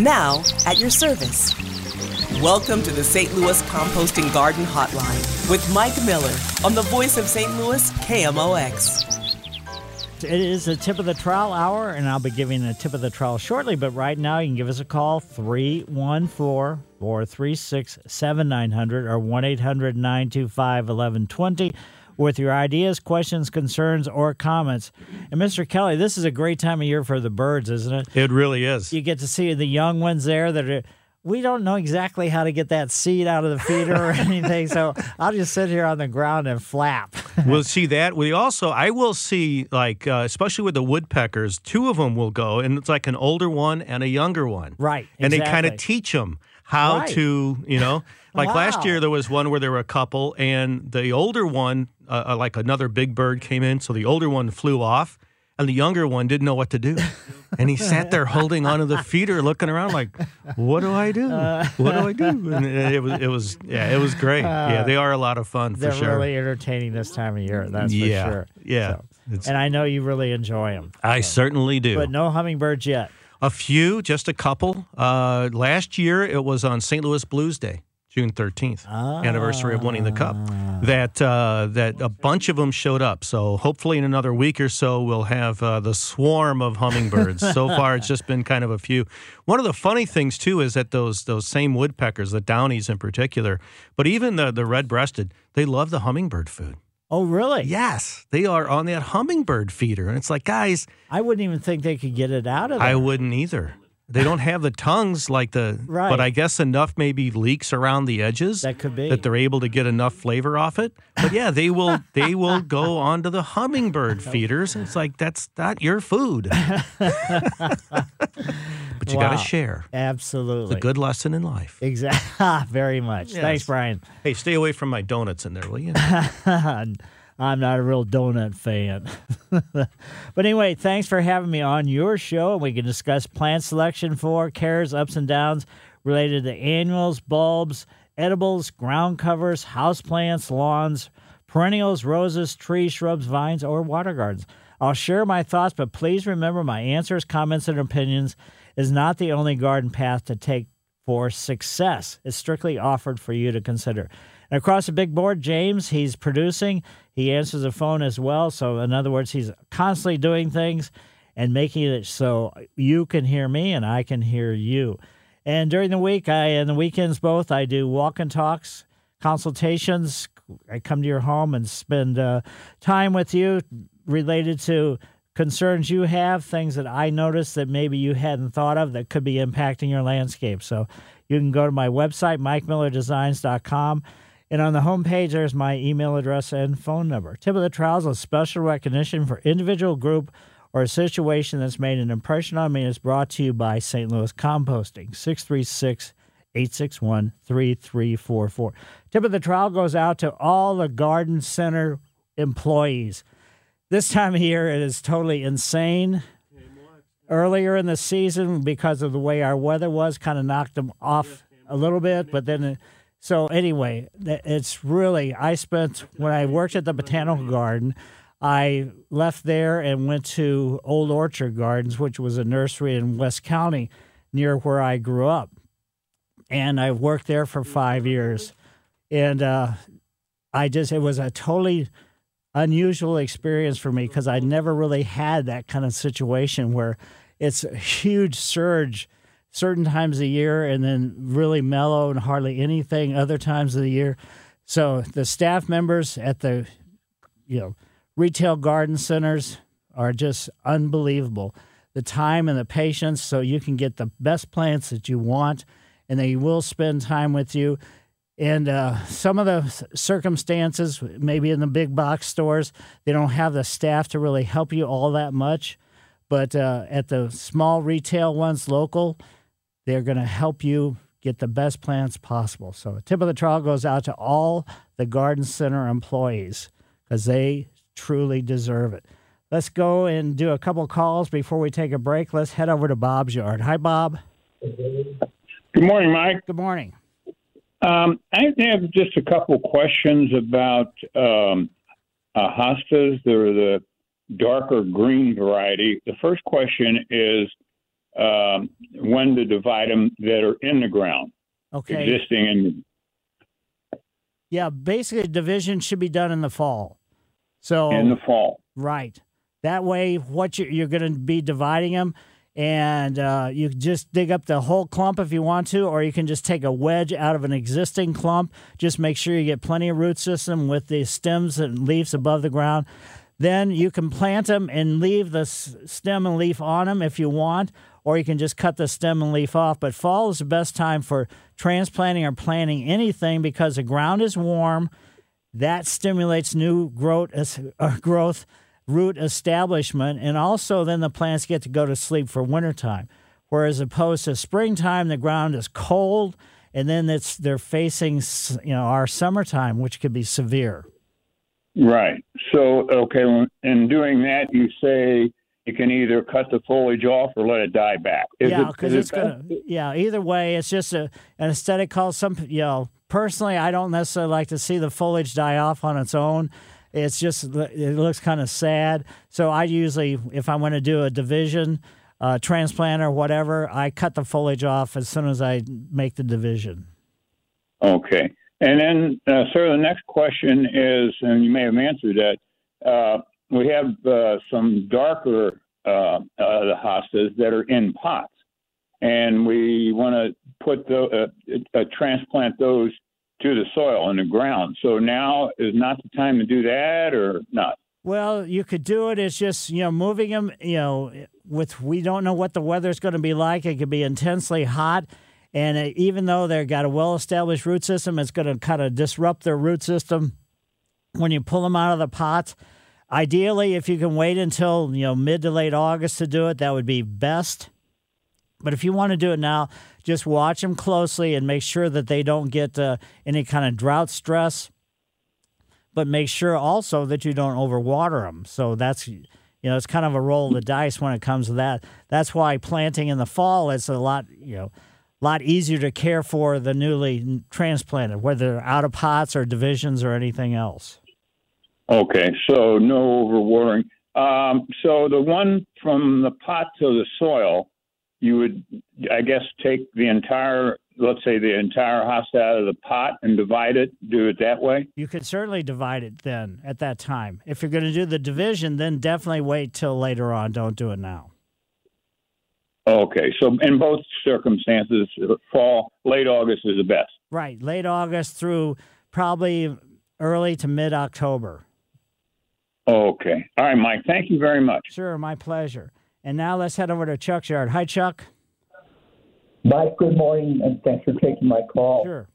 Now, at your service. Welcome to the St. Louis Composting Garden Hotline with Mike Miller on the voice of St. Louis, KMOX. It is the tip of the trowel hour, and I'll be giving a tip of the trowel shortly. But right now, you can give us a call 314 436 7900 or 1 800 925 1120 with your ideas, questions, concerns, or comments. And Mr. Kelly, this is a great time of year for the birds, isn't it? It really is. You get to see the young ones there that are. We don't know exactly how to get that seed out of the feeder or [LAUGHS] anything, so I'll just sit here on the ground and flap. [LAUGHS] we'll see that. We also, I will see, like, uh, especially with the woodpeckers, two of them will go, and it's like an older one and a younger one. Right. Exactly. And they kind of teach them how Right. to, you know, [LAUGHS] like last year there was one where there were a couple, and the older one, uh, uh, like another big bird came in, so the older one flew off, and the younger one didn't know what to do. And he sat there holding onto the feeder, looking around like, "What do I do? what do I do?" And it was, it was, yeah, it was great. yeah, they are a lot of fun for They're sure. really entertaining this time of year. That's Yeah, for sure. yeah. So- and I know you really enjoy them. I certainly do. But no hummingbirds yet. A few, just a couple. Uh, last year, it was on St. Louis Blues Day, June thirteenth, anniversary of winning the cup. That uh, that a bunch of them showed up. So hopefully, in another week or so, we'll have uh, the swarm of hummingbirds. so [LAUGHS] far, it's just been kind of a few. One of the funny things too is that those those same woodpeckers, the downies in particular, but even the the red breasted, they love the hummingbird food. Oh, really? Yes, they are on that hummingbird feeder, and it's like, guys, I wouldn't even think they could get it out of there. I wouldn't either. They don't have the tongues like the, Right. but I guess enough maybe leaks around the edges That could be. that they're able to get enough flavor off it. But yeah, they will they will [LAUGHS] go onto the hummingbird feeders. It's like that's not your food. [LAUGHS] but you Wow. got to share. Absolutely. It's a good lesson in life. Exactly. [LAUGHS] Very much. Yes. Thanks, Brian. Hey, stay away from my donuts in there, will you? I'm not a real donut fan. [LAUGHS] but anyway, thanks for having me on your show. And we can discuss plant selection for cares, ups and downs related to annuals, bulbs, edibles, ground covers, houseplants, lawns, perennials, roses, trees, shrubs, vines, or water gardens. I'll share my thoughts, but please remember my answers, comments, and opinions is not the only garden path to take for success. It's strictly offered for you to consider. And across the big board, James, he's producing. He answers the phone as well. So, in other words, he's constantly doing things and making it so you can hear me and I can hear you. And during the week, I and the weekends both, I do walk and talks, consultations. I come to your home and spend uh, time with you related to concerns you have, things that I noticed that maybe you hadn't thought of that could be impacting your landscape. So you can go to my website, mikemillerdesigns.com. And on the homepage, there's my email address and phone number. Tip of the is a special recognition for individual group or a situation that's made an impression on me. is brought to you by St. Louis Composting, 636 861 3344. Tip of the trowel goes out to all the garden center employees. This time of year, it is totally insane. Earlier in the season, because of the way our weather was, kind of knocked them off a little bit. But then, so anyway, it's really, I spent, when I worked at the Botanical Garden, I left there and went to Old Orchard Gardens, which was a nursery in West County near where I grew up. And I worked there for five years. And uh, I just, it was a totally unusual experience for me because I never really had that kind of situation where it's a huge surge certain times a year and then really mellow and hardly anything other times of the year. So the staff members at the you know retail garden centers are just unbelievable. The time and the patience so you can get the best plants that you want and they will spend time with you. And uh, some of the circumstances, maybe in the big box stores, they don't have the staff to really help you all that much. But uh, at the small retail ones, local, they're going to help you get the best plants possible. So, a tip of the trowel goes out to all the garden center employees because they truly deserve it. Let's go and do a couple calls before we take a break. Let's head over to Bob's yard. Hi, Bob. Good morning, Mike. Good morning. Um, I have just a couple questions about um, uh, hostas. They're the darker green variety. The first question is um, when to divide them that are in the ground, Okay. existing in Yeah, basically, division should be done in the fall. So in the fall. Right. That way, what you're, you're going to be dividing them, and uh, you just dig up the whole clump if you want to, or you can just take a wedge out of an existing clump. Just make sure you get plenty of root system with the stems and leaves above the ground. Then you can plant them and leave the stem and leaf on them if you want, or you can just cut the stem and leaf off. But fall is the best time for transplanting or planting anything because the ground is warm. That stimulates new growth, uh, growth, root establishment, and also then the plants get to go to sleep for wintertime. Whereas opposed to springtime, the ground is cold, and then it's they're facing you know our summertime, which could be severe. Right. So, okay, in doing that, you say you can either cut the foliage off or let it die back. Is yeah, because it it's gonna. Yeah, either way, it's just a an aesthetic call. Some you know, personally, I don't necessarily like to see the foliage die off on its own. It's just it looks kind of sad. So I usually, if I want to do a division, uh, transplant or whatever, I cut the foliage off as soon as I make the division. Okay. And then, uh, sir, the next question is, and you may have answered that, uh, we have uh, some darker uh, uh, hostas that are in pots, and we want to put the uh, uh, transplant those to the soil in the ground. So now is not the time to do that, or not? Well, you could do it. It's just you know moving them. You know, with we don't know what the weather's going to be like. It could be intensely hot, and even though they've got a well-established root system, it's going to kind of disrupt their root system when you pull them out of the pots. Ideally, if you can wait until you know mid to late August to do it, that would be best. But if you want to do it now, just watch them closely and make sure that they don't get uh, any kind of drought stress. But make sure also that you don't overwater them. So that's you know it's kind of a roll of the dice when it comes to that. That's why planting in the fall is a lot you know a lot easier to care for the newly transplanted, whether out of pots or divisions or anything else. Okay, so no overwatering. Um, so the one from the pot to the soil, you would, I guess, take the entire, let's say, the entire hosta out of the pot and divide it. Do it that way. You could certainly divide it then at that time. If you're going to do the division, then definitely wait till later on. Don't do it now. Okay, so in both circumstances, fall, late August is the best. Right, late August through probably early to mid October. Okay. All right, Mike. Thank you very much. Sure, my pleasure. And now let's head over to Chuck's yard. Hi, Chuck. Mike, good morning, and thanks for taking my call. Sure.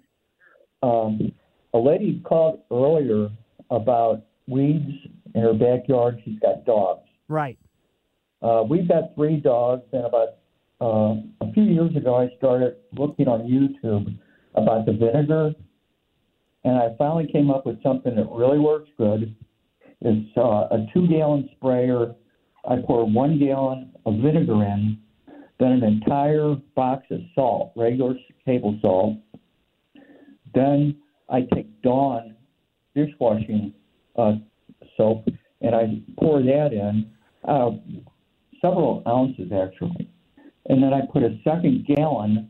Um, a lady called earlier about weeds in her backyard. She's got dogs. Right. Uh, we've got three dogs, and about uh, a few years ago, I started looking on YouTube about the vinegar, and I finally came up with something that really works good. It's uh, a two-gallon sprayer. I pour one gallon of vinegar in, then an entire box of salt, regular table salt. Then I take Dawn dishwashing uh, soap and I pour that in. Uh, several ounces actually. And then I put a second gallon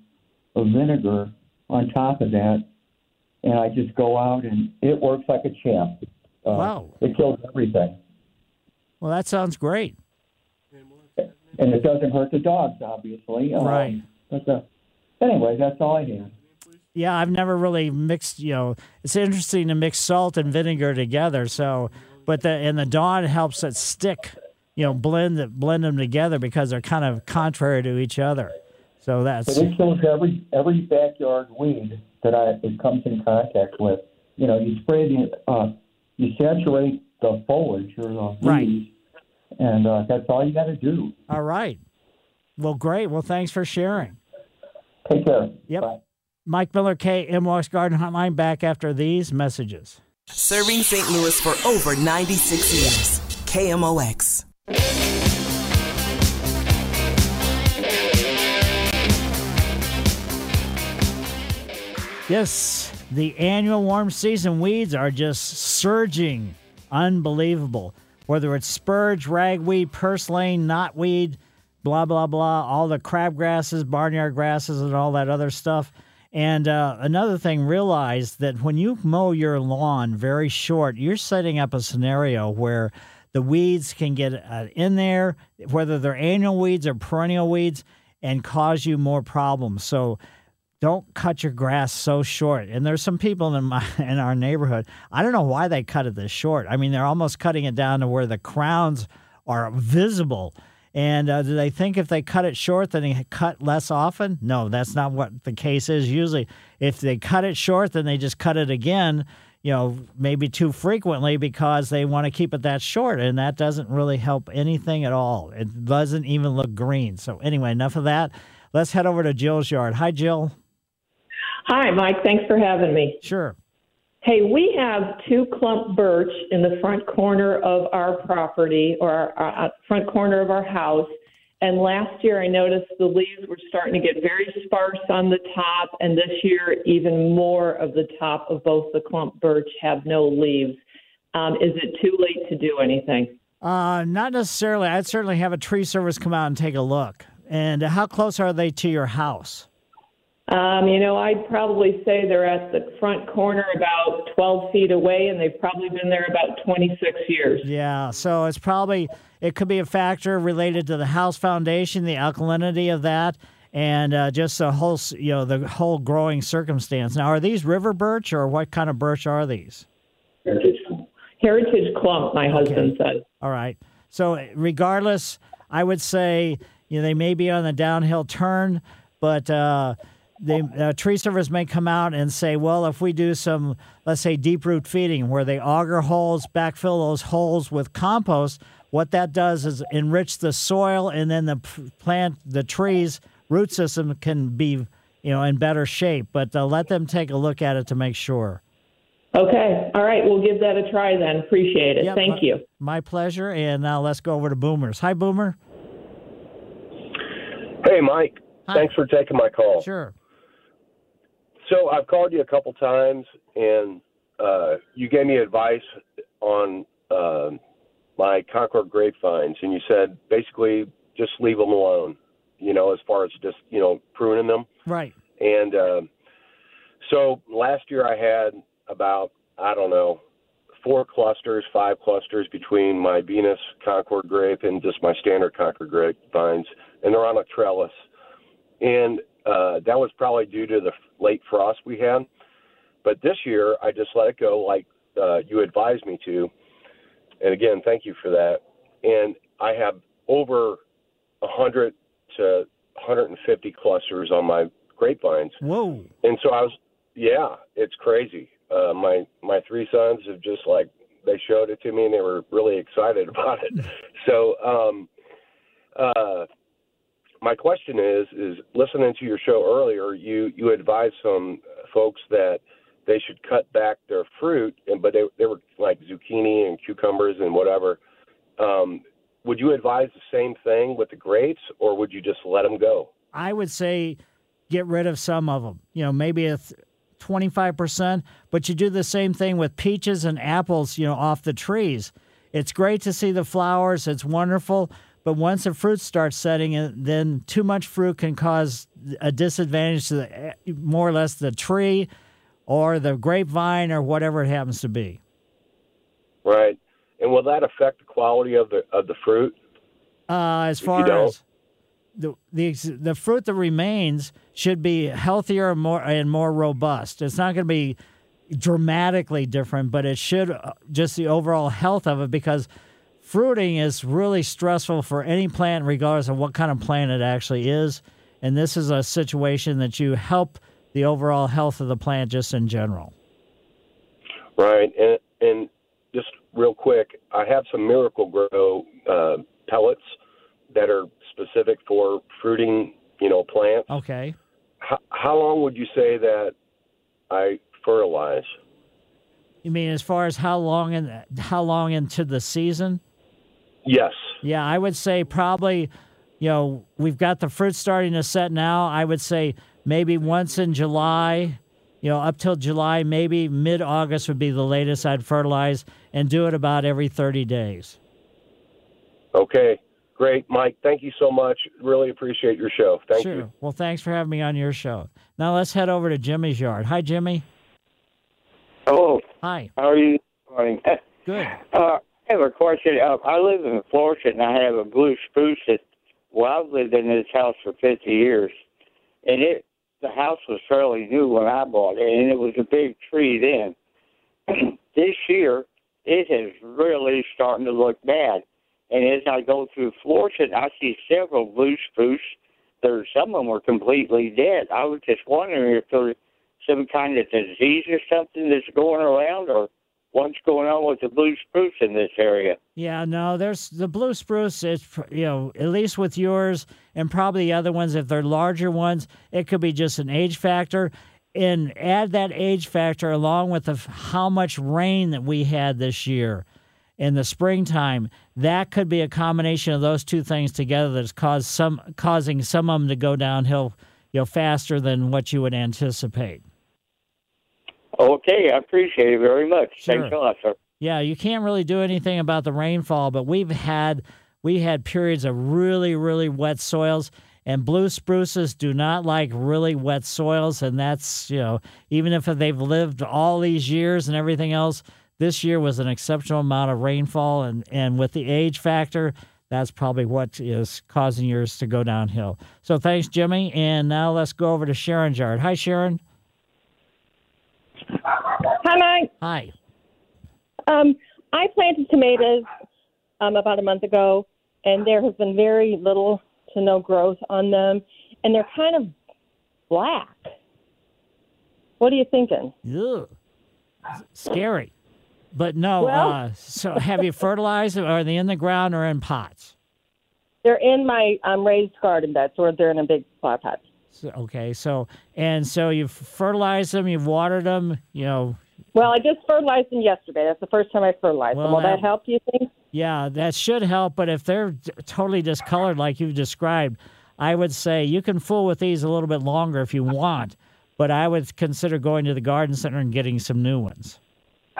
of vinegar on top of that, and I just go out and it works like a champ. Uh, wow. It kills everything. Well, that sounds great. And it doesn't hurt the dogs, obviously. Um, Right. But uh, anyway, that's all I had. Yeah, I've never really mixed. You know, it's interesting to mix salt and vinegar together. So, but the and the Dawn helps it stick. You know, blend it, blend them together because they're kind of contrary to each other. So that's But it kills every every backyard weed that I it comes in contact with. You know, you spray the uh, you saturate the foliage or the leaves, Right. and uh, that's all you got to do. all right. Well, great. Well, thanks for sharing. Take care. Yep. Mike Miller, KMOX Garden Hotline, back after these messages. Serving St. Louis for over 96 years. KMOX. Yes, the annual warm season weeds are just surging. Unbelievable. Whether it's spurge, ragweed, purslane, knotweed, blah, blah, blah, all the crabgrasses, barnyard grasses, and all that other stuff. And uh, another thing, realize that when you mow your lawn very short, you're setting up a scenario where the weeds can get uh, in there, whether they're annual weeds or perennial weeds, and cause you more problems. So don't cut your grass so short. And there's some people in my [LAUGHS] in our neighborhood. I don't know why they cut it this short. I mean, they're almost cutting it down to where the crowns are visible. And uh, do they think if they cut it short, then they cut less often? No, that's not what the case is. Usually, if they cut it short, then they just cut it again. You know, maybe too frequently because they want to keep it that short, and that doesn't really help anything at all. It doesn't even look green. So anyway, enough of that. Let's head over to Jill's yard. Hi, Jill. Hi, Mike. Thanks for having me. Sure. Hey, we have two clump birch in the front corner of our property or our, our front corner of our house. And last year, I noticed the leaves were starting to get very sparse on the top, and this year, even more of the top of both the clump birch have no leaves. Um, is it too late to do anything? Uh, not necessarily. I'd certainly have a tree service come out and take a look. And how close are they to your house? Um, you know, I'd probably say they're at the front corner about 12 feet away, and they've probably been there about 26 years. Yeah, so it's probably it could be a factor related to the house foundation, the alkalinity of that, and uh, just the whole you know the whole growing circumstance. Now, are these river birch or what kind of birch are these? Heritage, heritage clump, my husband said. All right. So regardless, I would say you know they may be on the downhill turn, but uh, they uh, tree service may come out and say, well, if we do some, let's say, deep root feeding, where they auger holes, backfill those holes with compost, what that does is enrich the soil, and then the plant, the trees root system can be, you know, in better shape. But uh, let them take a look at it to make sure. Okay. All right. We'll give that a try then. Appreciate it. Yep, Thank my- you. My pleasure. And now let's go over to Boomers. Hi, Boomer. Hey, Mike. Hi. Thanks for taking my call. Sure. So I've called you a couple times, and uh, you gave me advice on uh, my Concord grapevines, and you said basically just leave them alone. You know, as far as just you know pruning them. Right. And uh, so last year I had about I don't know four clusters, five clusters between my Venus Concord grape and just my standard Concord grape vines, and they're on a trellis. And uh, that was probably due to the late frost we had. But this year I just let it go like uh, you advised me to. And again, thank you for that. And I have over 100 to 150 clusters on my grapevines. Whoa. And so I was, yeah, it's crazy. Uh, my my three sons have just like they showed it to me and they were really excited [LAUGHS] about it. So, um, uh, my question is, is listening to your show earlier, you you advised some folks that they should cut back their fruit, and but they they were like zucchini and cucumbers and whatever. Um, would you advise the same thing with the grapes, or would you just let them go? I would say get rid of some of them. You know, maybe a th- 25%, but you do the same thing with peaches and apples, you know, off the trees. It's great to see the flowers, it's wonderful, but once the fruit starts setting then too much fruit can cause a disadvantage to the, more or less the tree or the grapevine or whatever it happens to be. Right. And will that affect the quality of the of the fruit? Uh, as far as the, the the fruit that remains should be healthier and more and more robust. It's not going to be dramatically different, but it should uh, just the overall health of it because fruiting is really stressful for any plant, regardless of what kind of plant it actually is. And this is a situation that you help the overall health of the plant just in general. Right. And and just real quick, I have some Miracle-Gro uh, pellets that are specific for fruiting, you know, plants. Okay. How, how long would you say that I fertilize? You mean as far as how long in how long into the season? Yes. Yeah, I would say probably, you know, we've got the fruit starting to set now. I would say maybe once in July, you know, up till July, maybe mid August would be the latest I'd fertilize and do it about every 30 days. Okay. Great, Mike. Thank you so much. Really appreciate your show. Thank sure. you. Well, thanks for having me on your show. Now let's head over to Jimmy's yard. Hi, Jimmy. Hello. Hi. How are you? Morning. Good. [LAUGHS] Uh, I have a question. Uh, I live in Florida and I have a blue spruce that, well, I've lived in this house for 50 years. And it, the house was fairly new when I bought it, and it was a big tree then. [CLEARS THROAT] this year, it is really starting to look bad. And as I go through Florissant, I see several blue spruce. There's some of them were completely dead. I was just wondering if there's some kind of disease or something that's going around, or what's going on with the blue spruce in this area. Yeah, no, there's the blue spruce. It's you know at least with yours and probably the other ones. If they're larger ones, it could be just an age factor. And add that age factor along with the, how much rain that we had this year in the springtime. That could be a combination of those two things together that's caused some causing some of them to go downhill, you know, faster than what you would anticipate. Okay, I appreciate it very much. Thanks a Sure. lot, sir. Yeah, you can't really do anything about the rainfall, but we've had we had periods of really really wet soils and blue spruces do not like really wet soils and that's, you know, even if they've lived all these years and everything else, this year was an exceptional amount of rainfall and and with the age factor, that's probably what is causing yours to go downhill. So thanks Jimmy and now let's go over to Sharon's yard. Hi Sharon. Hi, Mike. Hi. Um, I planted tomatoes um, about a month ago, and there has been very little to no growth on them, and they're kind of black. What are you thinking? Ugh. Scary. But no, Well- uh, so have you fertilized them? Are they in the ground or in pots? They're in my um, raised garden beds, or they're in a big flower pot. So, okay, so and so you've fertilized them, you've watered them, you know. Well, I just fertilized them yesterday. That's the first time I fertilized Well, them. Will that that- help? Do you think? Yeah, that should help. But if they're totally discolored, like you've described, I would say you can fool with these a little bit longer if you want. But I would consider going to the garden center and getting some new ones.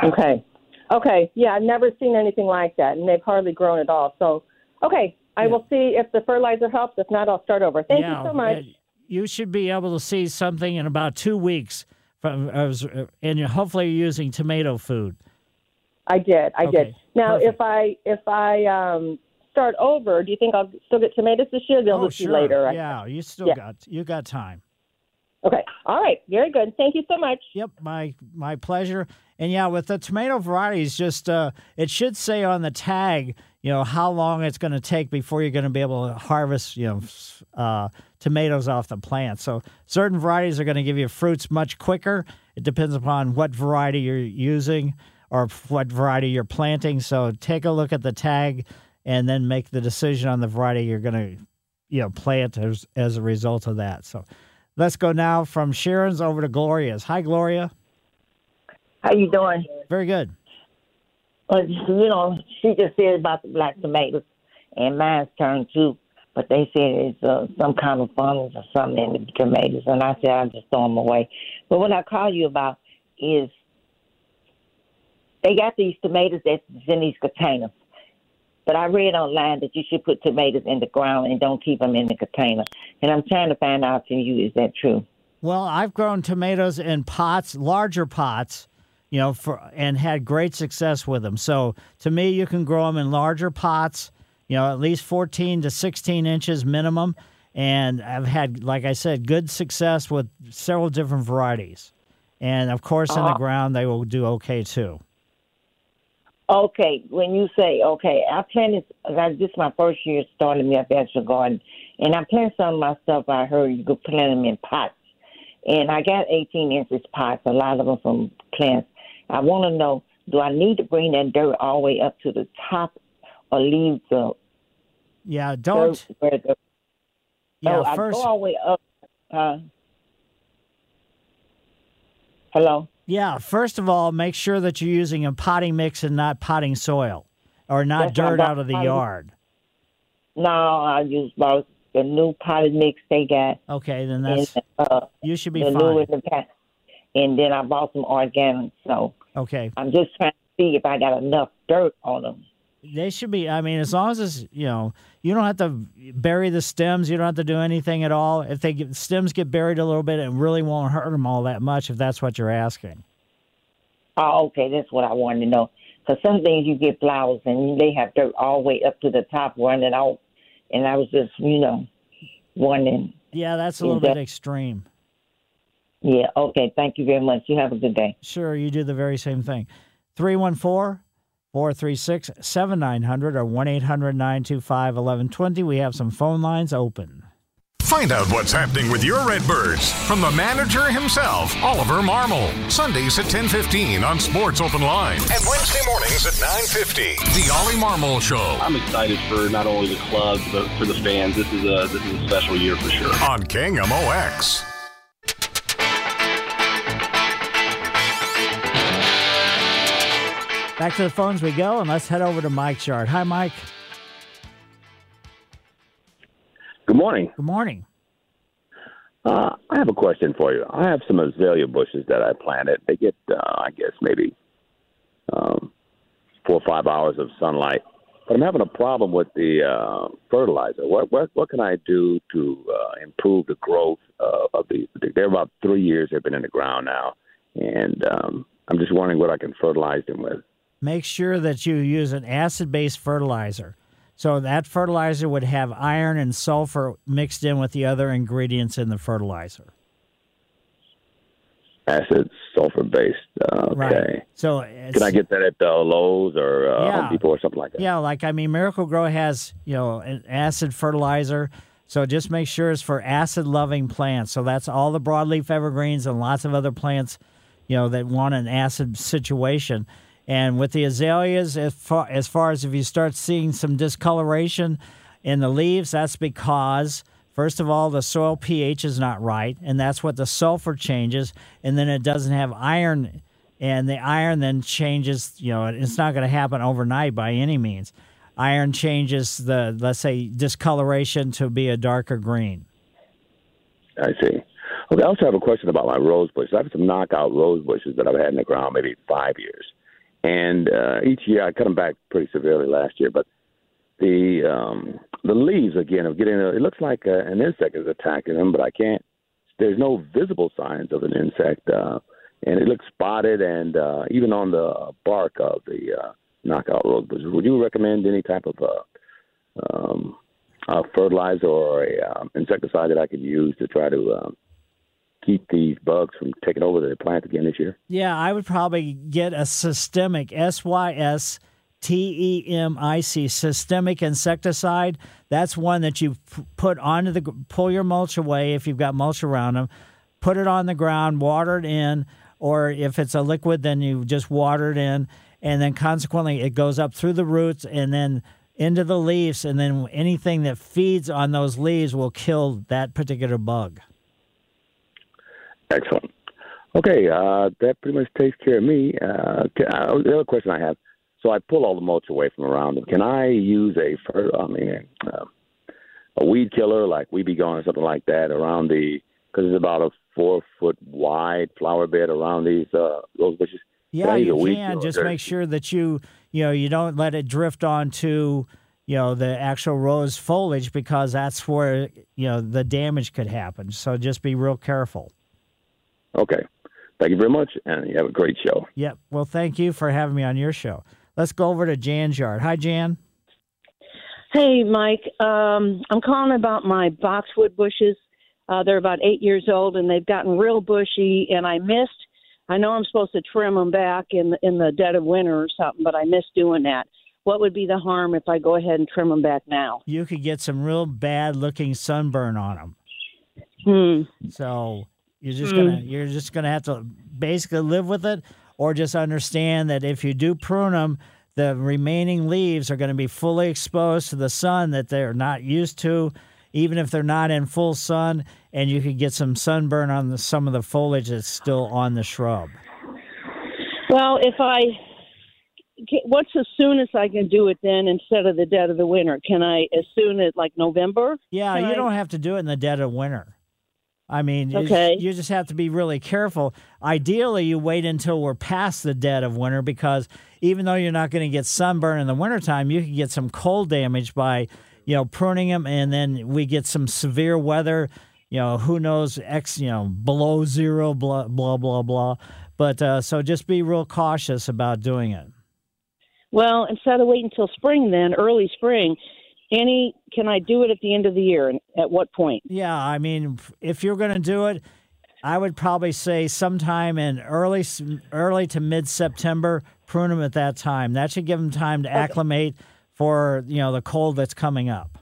Okay. Okay. Yeah, I've never seen anything like that, and they've hardly grown at all. So, okay, I will see if the fertilizer helps. If not, I'll start over. Thank Yeah, you so much. uh, You should be able to see something in about two weeks from, uh, and you're hopefully you're using tomato food. I did. I Okay, did. Now, if I if I um start over, do you think I'll still get tomatoes this year? They'll oh, just sure. be later. Yeah, you still Yeah. got you got time. Okay. All right. Very good. Thank you so much. Yep, my my pleasure. And yeah, with the tomato varieties, just uh, it should say on the tag, you know, how long it's going to take before you're going to be able to harvest, you know, uh, tomatoes off the plant. So certain varieties are going to give you fruits much quicker. It depends upon what variety you're using or what variety you're planting. So take a look at the tag and then make the decision on the variety you're going to, you know, plant as as a result of that. So let's go now from Sharon's over to Gloria's. Hi, Gloria. How you doing? Very good. Well, you know, she just said about the black tomatoes, and mine's turned too. But they said it's uh, some kind of fungus or something in the tomatoes, and I said I just throw them away. But what I call you about is they got these tomatoes that's in these containers. But I read online that you should put tomatoes in the ground and don't keep them in the container. And I'm trying to find out from you, is that true? Well, I've grown tomatoes in pots, larger pots, you know, for and had great success with them. So to me, you can grow them in larger pots, you know, at least 14 to 16 inches minimum. And I've had, like I said, good success with several different varieties. And of course, in the Uh-huh. ground, they will do okay too. Okay, when you say okay, I planted. This is my first year starting me a vegetable garden, and I planted some of my stuff. I heard you could plant them in pots, and I got 18 inches pots. A lot of them from plants. I want to know: Do I need to bring that dirt all the way up to the top, or leave the Yeah, don't. dirt the Yeah, oh, I first- go all the way up? Uh, hello. Yeah, first of all, make sure that you're using a potting mix and not potting soil or not That's dirt out of the got. yard. No, I use about the new potted mix they got. Okay, then that's and, uh, you should be the fine. new in the pack. And then I bought some organic, so Okay. I'm just trying to see if I got enough dirt on them. They should be. I mean, as long as it's you know, you don't have to bury the stems. You don't have to do anything at all. If they get stems get buried a little bit, it really won't hurt them all that much. If that's what you're asking. Oh, okay, that's what I wanted to know. Because some things you get flowers and they have dirt all the way up to the top running out, and I was just, you know, wondering. Yeah, that's a little bit extreme. Yeah, okay, thank you very much. You have a good day. Sure, you do the very same thing. 314 436 7900 or 1 800 925 1120. We have some phone lines open. Find out what's happening with your Redbirds from the manager himself, Oliver Marmol. Sundays at 10:15 on Sports Open Line and Wednesday mornings at 9:50. The Ollie Marmol Show I'm excited for not only the club but for the fans. This is a this is a special year for sure. on KMOX. Back to the phones we go, and let's head over to Mike's yard. Hi, Mike. Good morning. Good morning. Uh, I have a question for you. I have some azalea bushes that I planted. They get, uh, I guess, maybe um, four or five hours of sunlight, but I'm having a problem with the uh, fertilizer. What, what what can I do to uh, improve the growth uh, of these? They're about three years they've been in the ground now, and um, I'm just wondering what I can fertilize them with. Make sure that you use an acid based fertilizer. So that fertilizer would have iron and sulfur mixed in with the other ingredients in the fertilizer. Acid sulfur based. Uh, okay. Right. So it's, Can I get that at uh, Lowe's or uh, Yeah. Home Depot or something like that? Yeah, like I mean, Miracle-Gro has you know an acid fertilizer. So just make sure it's for acid loving plants. So that's all the broadleaf evergreens and lots of other plants, you know, that want an acid situation. And with the azaleas, as far as, far as if you start seeing some discoloration, In the leaves, that's because first of all the soil pH is not right, and that's what the sulfur changes, and then it doesn't have iron, and the iron then changes. You know, it's not going to happen overnight by any means. Iron changes the let's say discoloration to be a darker green. I see. Okay, I also have a question about my rose bushes. I have some knockout rose bushes that I've had in the ground maybe five years, and uh, each year I cut them back pretty severely last year. But the um, the leaves again are getting. It looks like uh, an insect is attacking them, but I can't. There's no visible signs of an insect, uh, and it looks spotted, and uh, even on the bark of the uh, knockout rose bushes. Would you recommend any type of uh, um, uh, fertilizer or a um, insecticide that I could use to try to um, keep these bugs from taking over the plant again this year? Yeah, I would probably get a systemic S Y S T E M I C systemic insecticide. That's one that you put onto the pull your mulch away if you've got mulch around them. Put it on the ground, water it in, or if it's a liquid, then you just water it in, and then consequently it goes up through the roots and then into the leaves, and then anything that feeds on those leaves will kill that particular bug. Excellent. Okay, uh, that pretty much takes care of me. Uh, uh, the other question I have: so I pull all the mulch away from around them. Can I use a, I mean, uh, a weed killer like Weed B Gon or something like that around the? Because it's about a four foot wide flower bed around these uh, rose bushes. Yeah, you can. Just make sure that you you know you don't let it drift onto you know the actual rose foliage because that's where you know the damage could happen. So just be real careful. Okay. Thank you very much, and you have a great show. Yep. Well, thank you for having me on your show. Let's go over to Jan's yard. Hi, Jan. Hey, Mike. Um, I'm calling about my boxwood bushes. Uh, they're about eight years old, and they've gotten real bushy. And I missed. I know I'm supposed to trim them back in in the dead of winter or something, but I missed doing that. What would be the harm if I go ahead and trim them back now? You could get some real bad looking sunburn on them. Hmm. So you're just gonna mm. you're just gonna have to basically live with it, or just understand that if you do prune them, the remaining leaves are going to be fully exposed to the sun that they're not used to, even if they're not in full sun, and you could get some sunburn on the, some of the foliage that's still on the shrub. Well, if I, what's as soon as I can do it then instead of the dead of the winter? Can I as soon as like November? Yeah, you I- don't have to do it in the dead of winter. I mean, you- Okay. you just have to be really careful. Ideally, you wait until we're past the dead of winter because even though you're not going to get sunburn in the wintertime, you can get some cold damage by, you know, pruning them, and then we get some severe weather. You know, who knows, X, you know, below zero, blah blah blah blah. But uh, so just be real cautious about doing it. Well, instead of waiting until spring, then early spring, any can I do it at the end of the year? And at what point? Yeah, I mean, if you're going to do it, I would probably say sometime in early early to mid September. Prune them at that time. That should give them time to acclimate for you know the cold that's coming up.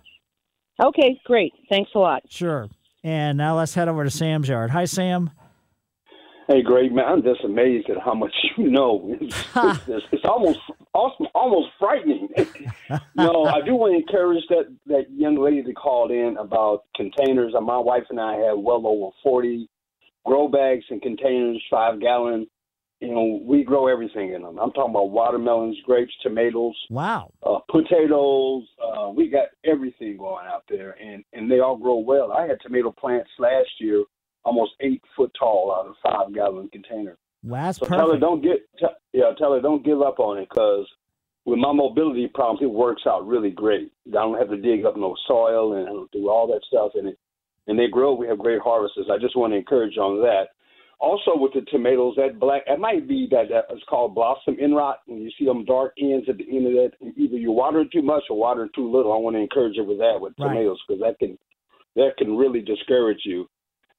Okay, great. Thanks a lot. Sure. And now let's head over to Sam's yard. Hi, Sam. Hey, Greg, man, I'm just amazed at how much [LAUGHS] you know. It's, it's, it's almost, almost, almost frightening. [LAUGHS] no, I do want to encourage that that young lady that called in about containers. My wife and I have well over 40 grow bags and containers, five gallon. You know, we grow everything in them. I'm talking about watermelons, grapes, tomatoes, Wow. uh, potatoes. Uh, we got everything going out there, and and they all grow well. I had tomato plants last year, almost eight foot tall out of a five gallon container. That's So tell her don't get t- yeah tell her don't give up on it because with my mobility problems it works out really great. I don't have to dig up no soil and I don't do all that stuff and it and they grow. We have great harvests. I just want to encourage you on that. Also with the tomatoes, that black it might be that, that it's called blossom end rot. When you see them dark ends at the end of that, either you're watering too much or watering too little. I want to encourage you with that with Right. tomatoes because that can that can really discourage you.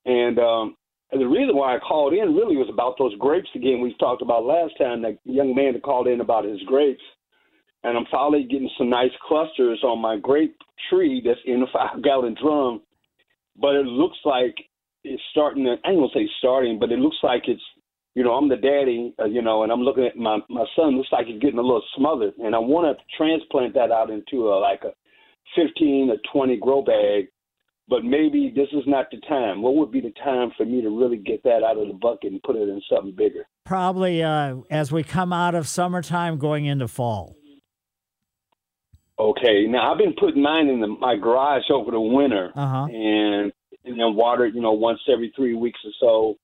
And um, and the reason why I called in really was about those grapes again. We talked about last time. That young man that called in about his grapes, and I'm finally getting some nice clusters on my grape tree that's in a five gallon drum. But it looks like it's starting to. I ain't gonna say starting, but it looks like it's. You know, I'm the daddy. Uh, you know, and I'm looking at my my son. Looks like he's getting a little smothered, and I want to transplant that out into a like a 15 or 20 grow bag, but maybe this is not the time. What would be the time for me to really get that out of the bucket and put it in something bigger? Probably uh, as we come out of summertime going into fall. Okay, now I've been putting mine in the, my garage over the winter, Uh-huh. and and then water, you know, once every three weeks or so.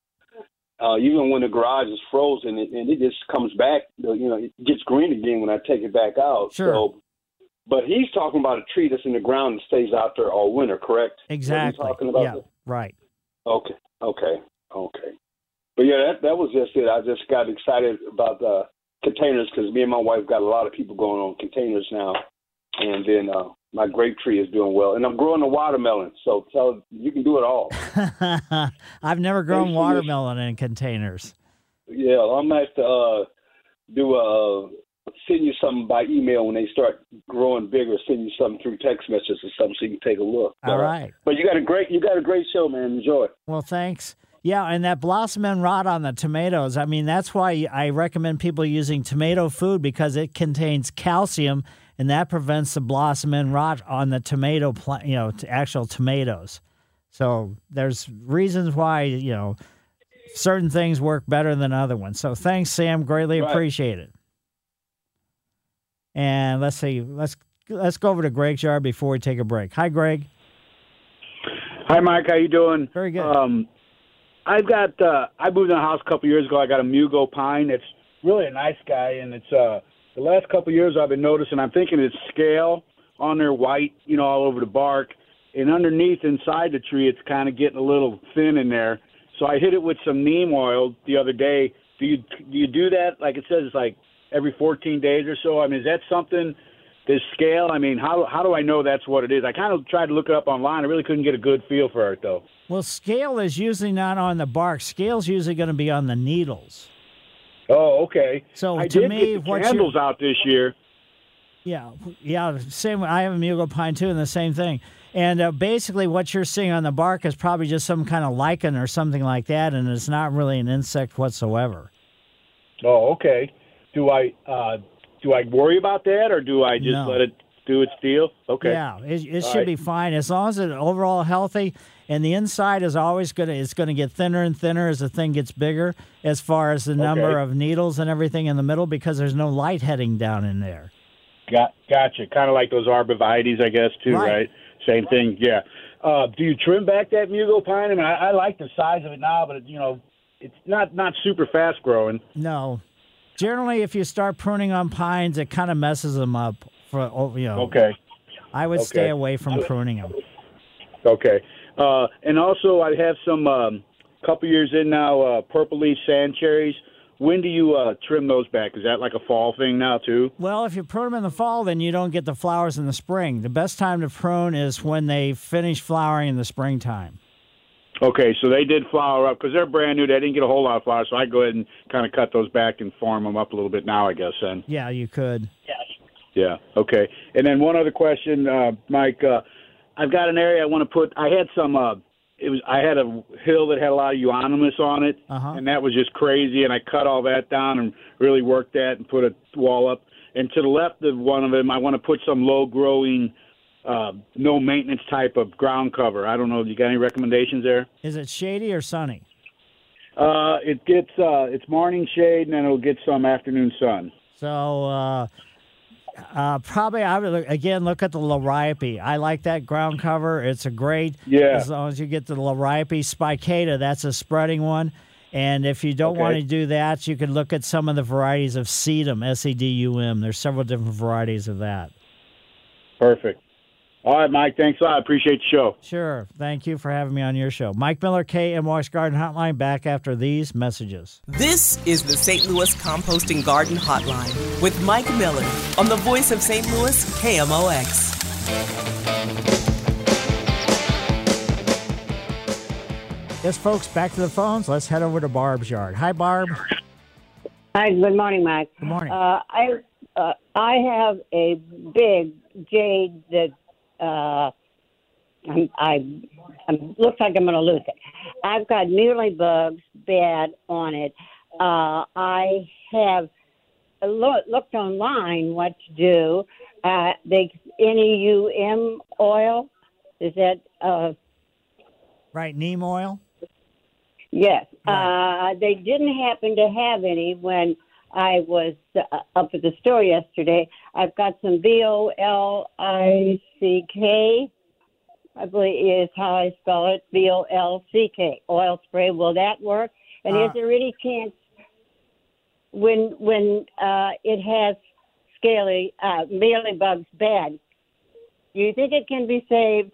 Uh, even when the garage is frozen, it, and it just comes back, you know, it gets green again when I take it back out. Sure. So, but he's talking about a tree that's in the ground and stays out there all winter, correct? Exactly. talking about yeah. Right. Okay, okay, okay. But yeah, that that was just it. I just got excited about the containers because me and my wife got a lot of people going on containers now, and then uh, my grape tree is doing well, and I'm growing a watermelon. So, so you can do it all. [LAUGHS] I've never grown Thanks watermelon in containers. Yeah, I'm gonna have to uh, do a send you something by email when they start growing bigger. Send you something through text messages or something so you can take a look. All But, uh, right. But you got a great you got a great show, man. Enjoy. Well, thanks. Yeah, and that blossom end rot on the tomatoes. I mean, that's why I recommend people using tomato food because it contains calcium, and that prevents the blossom end rot on the tomato plant. You know, actual tomatoes. So there's reasons why you know certain things work better than other ones. So thanks, Sam. Greatly Right. appreciate it. And let's see, let's let's go over to Greg's yard before we take a break. Hi, Greg. Hi, Mike. How you doing? Very good. Um, I've got. Uh, I moved in a house a couple years ago. I got a Mugo pine. It's really a nice guy, and it's uh, the last couple years I've been noticing. I'm thinking it's scale on there, white, you know, all over the bark, and underneath inside the tree, it's kind of getting a little thin in there. So I hit it with some neem oil the other day. Do you do you do that? Like it says, it's like every 14 days or so. I mean, is that something? This scale. I mean, how how do I know that's what it is? I kind of tried to look it up online. I really couldn't get a good feel for it though. Well, scale is usually not on the bark. Scale's usually going to be on the needles. Oh, okay. So I to did me, get the candles out this year. Yeah, yeah. Same. I have a mugo pine too, and the same thing. And uh, basically, what you're seeing on the bark is probably just some kind of lichen or something like that, and it's not really an insect whatsoever. Oh, okay. Do I uh, do I worry about that, or do I just No. let it do its deal? Okay. Yeah, it, it should right. be fine as long as it's overall healthy. And the inside is always going to it's going to get thinner and thinner as the thing gets bigger, as far as the number of needles and everything in the middle, because there's no light heading down in there. Got gotcha. Kind of like those arborvitaes, I guess, too, Right. right? Same thing. Yeah. Uh, do you trim back that mugo pine? I mean, I, I like the size of it now, but it, you know, it's not not super fast growing. No. Generally, if you start pruning on pines, it kind of messes them up. For oh, you know. Okay. I would stay away from pruning them. Okay. Uh, and also, I have some um, couple years in now uh, purple leaf sand cherries. When do you uh, trim those back? Is that like a fall thing now too? Well, if you prune them in the fall, then you don't get the flowers in the spring. The best time to prune is when they finish flowering in the springtime. Okay, so they did flower up because they're brand new. They didn't get a whole lot of flowers, so I go ahead and kind of cut those back and form them up a little bit now, I guess. Then, Yeah, you could. yeah, okay. And then one other question, uh, Mike. Uh, I've got an area I want to put. I had some. Uh, it was. I had a hill that had a lot of euonymus on it, Uh-huh. and that was just crazy. And I cut all that down and really worked that and put a wall up. And to the left of one of them, I want to put some low growing, uh, no maintenance type of ground cover. I don't know. You got any recommendations there? Is it shady or sunny? Uh, it gets uh, it's morning shade, and then it'll get some afternoon sun. So uh, uh, probably I would look, again look at the liriope. I like that ground cover. It's a great. Yeah. As long as you get the liriope spicata, that's a spreading one. And if you don't Okay. want to do that, you can look at some of the varieties of sedum, S E D U M. There's several different varieties of that. Perfect. All right, Mike. Thanks a lot. I appreciate the show. Sure. Thank you for having me on your show. Mike Miller, KMOX Garden Hotline, back after these messages. This is the St. Louis Composting Garden Hotline with Mike Miller on the voice of St. Louis, KMOX. Yes, folks, back to the phones. Let's head over to Barb's yard. Hi, Barb. Hi, good morning, Mike. Good morning. Uh, I uh, I have a big jade that uh, I'm, I I'm, looks like I'm going to lose it. I've got mealy bugs bad on it. Uh, I have loo- looked online what to do. Uh, they NEUM oil. Is that uh, right? Neem oil. Yes. Uh, they didn't happen to have any when I was uh, up at the store yesterday. I've got some V O L I C K. I believe is how I spell it. V O L C K oil spray. Will that work? And Uh, is there any chance when when uh, it has scaly uh, mealy bugs bad? Do you think it can be saved?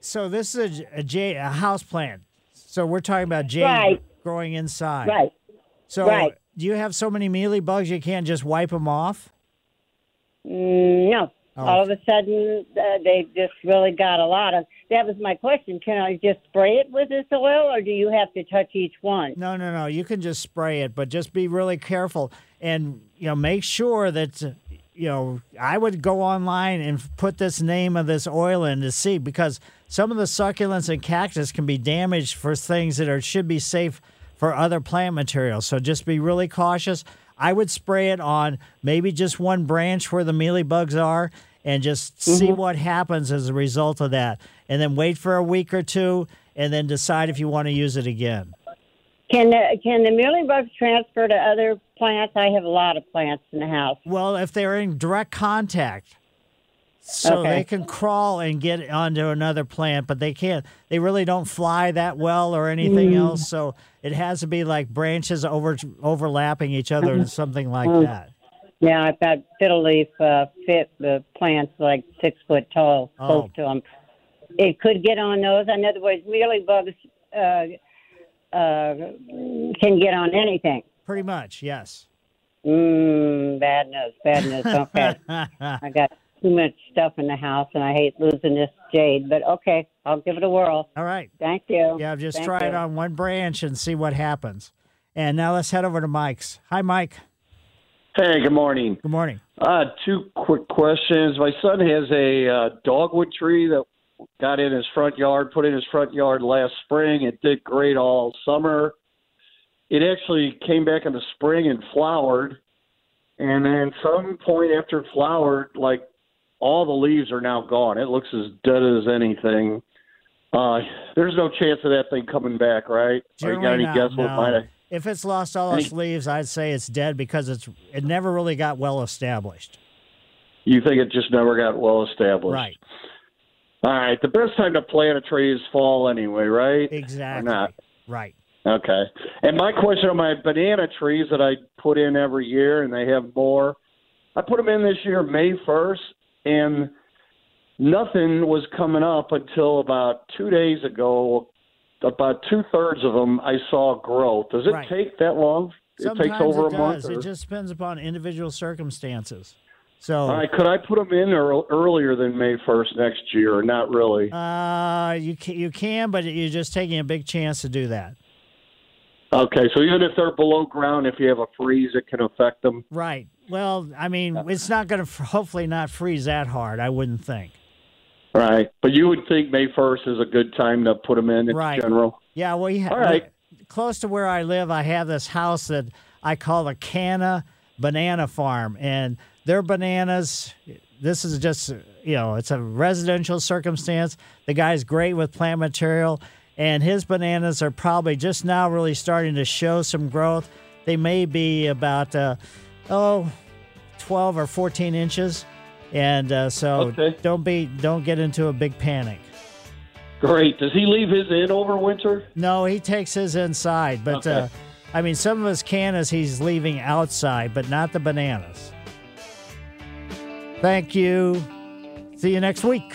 So this is a, a jade, a house plant. So we're talking about jade Right. growing inside. Right. So Right. Do you have so many mealy bugs you can't just wipe them off? Mm, No. Oh. All of a sudden, uh, they just really got a lot of. That was my question. Can I just spray it with this oil, or do you have to touch each one? No, no, no. You can just spray it, but just be really careful and you know make sure that you know I would go online and put this name of this oil in to see because some of the succulents and cactus can be damaged for things that are should be safe for other plant materials. So just be really cautious. I would spray it on maybe just one branch where the mealy bugs are and just see Mhm. what happens as a result of that. And then wait for a week or two and then decide if you want to use it again. Can the, can the mealybugs transfer to other plants? I have a lot of plants in the house. Well, if they're in direct contact, so Okay. they can crawl and get onto another plant, but they can't. They really don't fly that well or anything Mm. else. So it has to be like branches over overlapping each other and something like Mm. that. Yeah, I've got fiddle leaf uh, fit the plants like six foot tall Oh. close to them. It could get on those. In other words, mealybugs uh, uh, can get on anything. Pretty much, yes. Mm, bad news, bad news. Okay, [LAUGHS] I got too much stuff in the house, and I hate losing this jade. But okay, I'll give it a whirl. All right. Thank you. Yeah, just Thank try it on one branch and see what happens. And now let's head over to Mike's. Hi, Mike. Hey, good morning. Good morning. Uh, two quick questions. My son has a uh, dogwood tree that got in his front yard, put in his front yard last spring. It did great all summer. It actually came back in the spring and flowered. And then some point after it flowered, like all the leaves are now gone. It looks as dead as anything. Uh, there's no chance of that thing coming back, right? Or you got Generally any not, guess what no. might have? If it's lost all Any- its leaves, I'd say it's dead because it's it never really got well established. You think it just never got well established? Right. All right. The best time to plant a tree is fall anyway, right? Exactly. Or not? Right. Okay. And my question on my banana trees that I put in every year, and they have more. I put them in this year May 1st, and nothing was coming up until about two days ago. About two thirds of them I saw growth. Does it Right. take that long? Sometimes it takes over it a month. or- It just depends upon individual circumstances. So, All right. Could I put them in ear- earlier than May 1st next year, not really? uh, you can, you can, but you're just taking a big chance to do that. Okay, so even if they're below ground, if you have a freeze, it can affect them. Right. Well, I mean, it's not going to hopefully not freeze that hard. I wouldn't think. Right, but you would think May first is a good time to put them in in Right. general. Yeah, well, you ha- All right. close to where I live, I have this house that I call the Canna Banana Farm, and their bananas. This is just you know, it's a residential circumstance. The guy's great with plant material, and his bananas are probably just now really starting to show some growth. They may be about uh, oh, 12 or 14 inches, and uh, so don't be don't get into a big panic. Great. Does he leave his in over winter? No, he takes his inside, but Okay. uh, I mean, some of his cannas he's leaving outside, but not the bananas. Thank you. See you next week.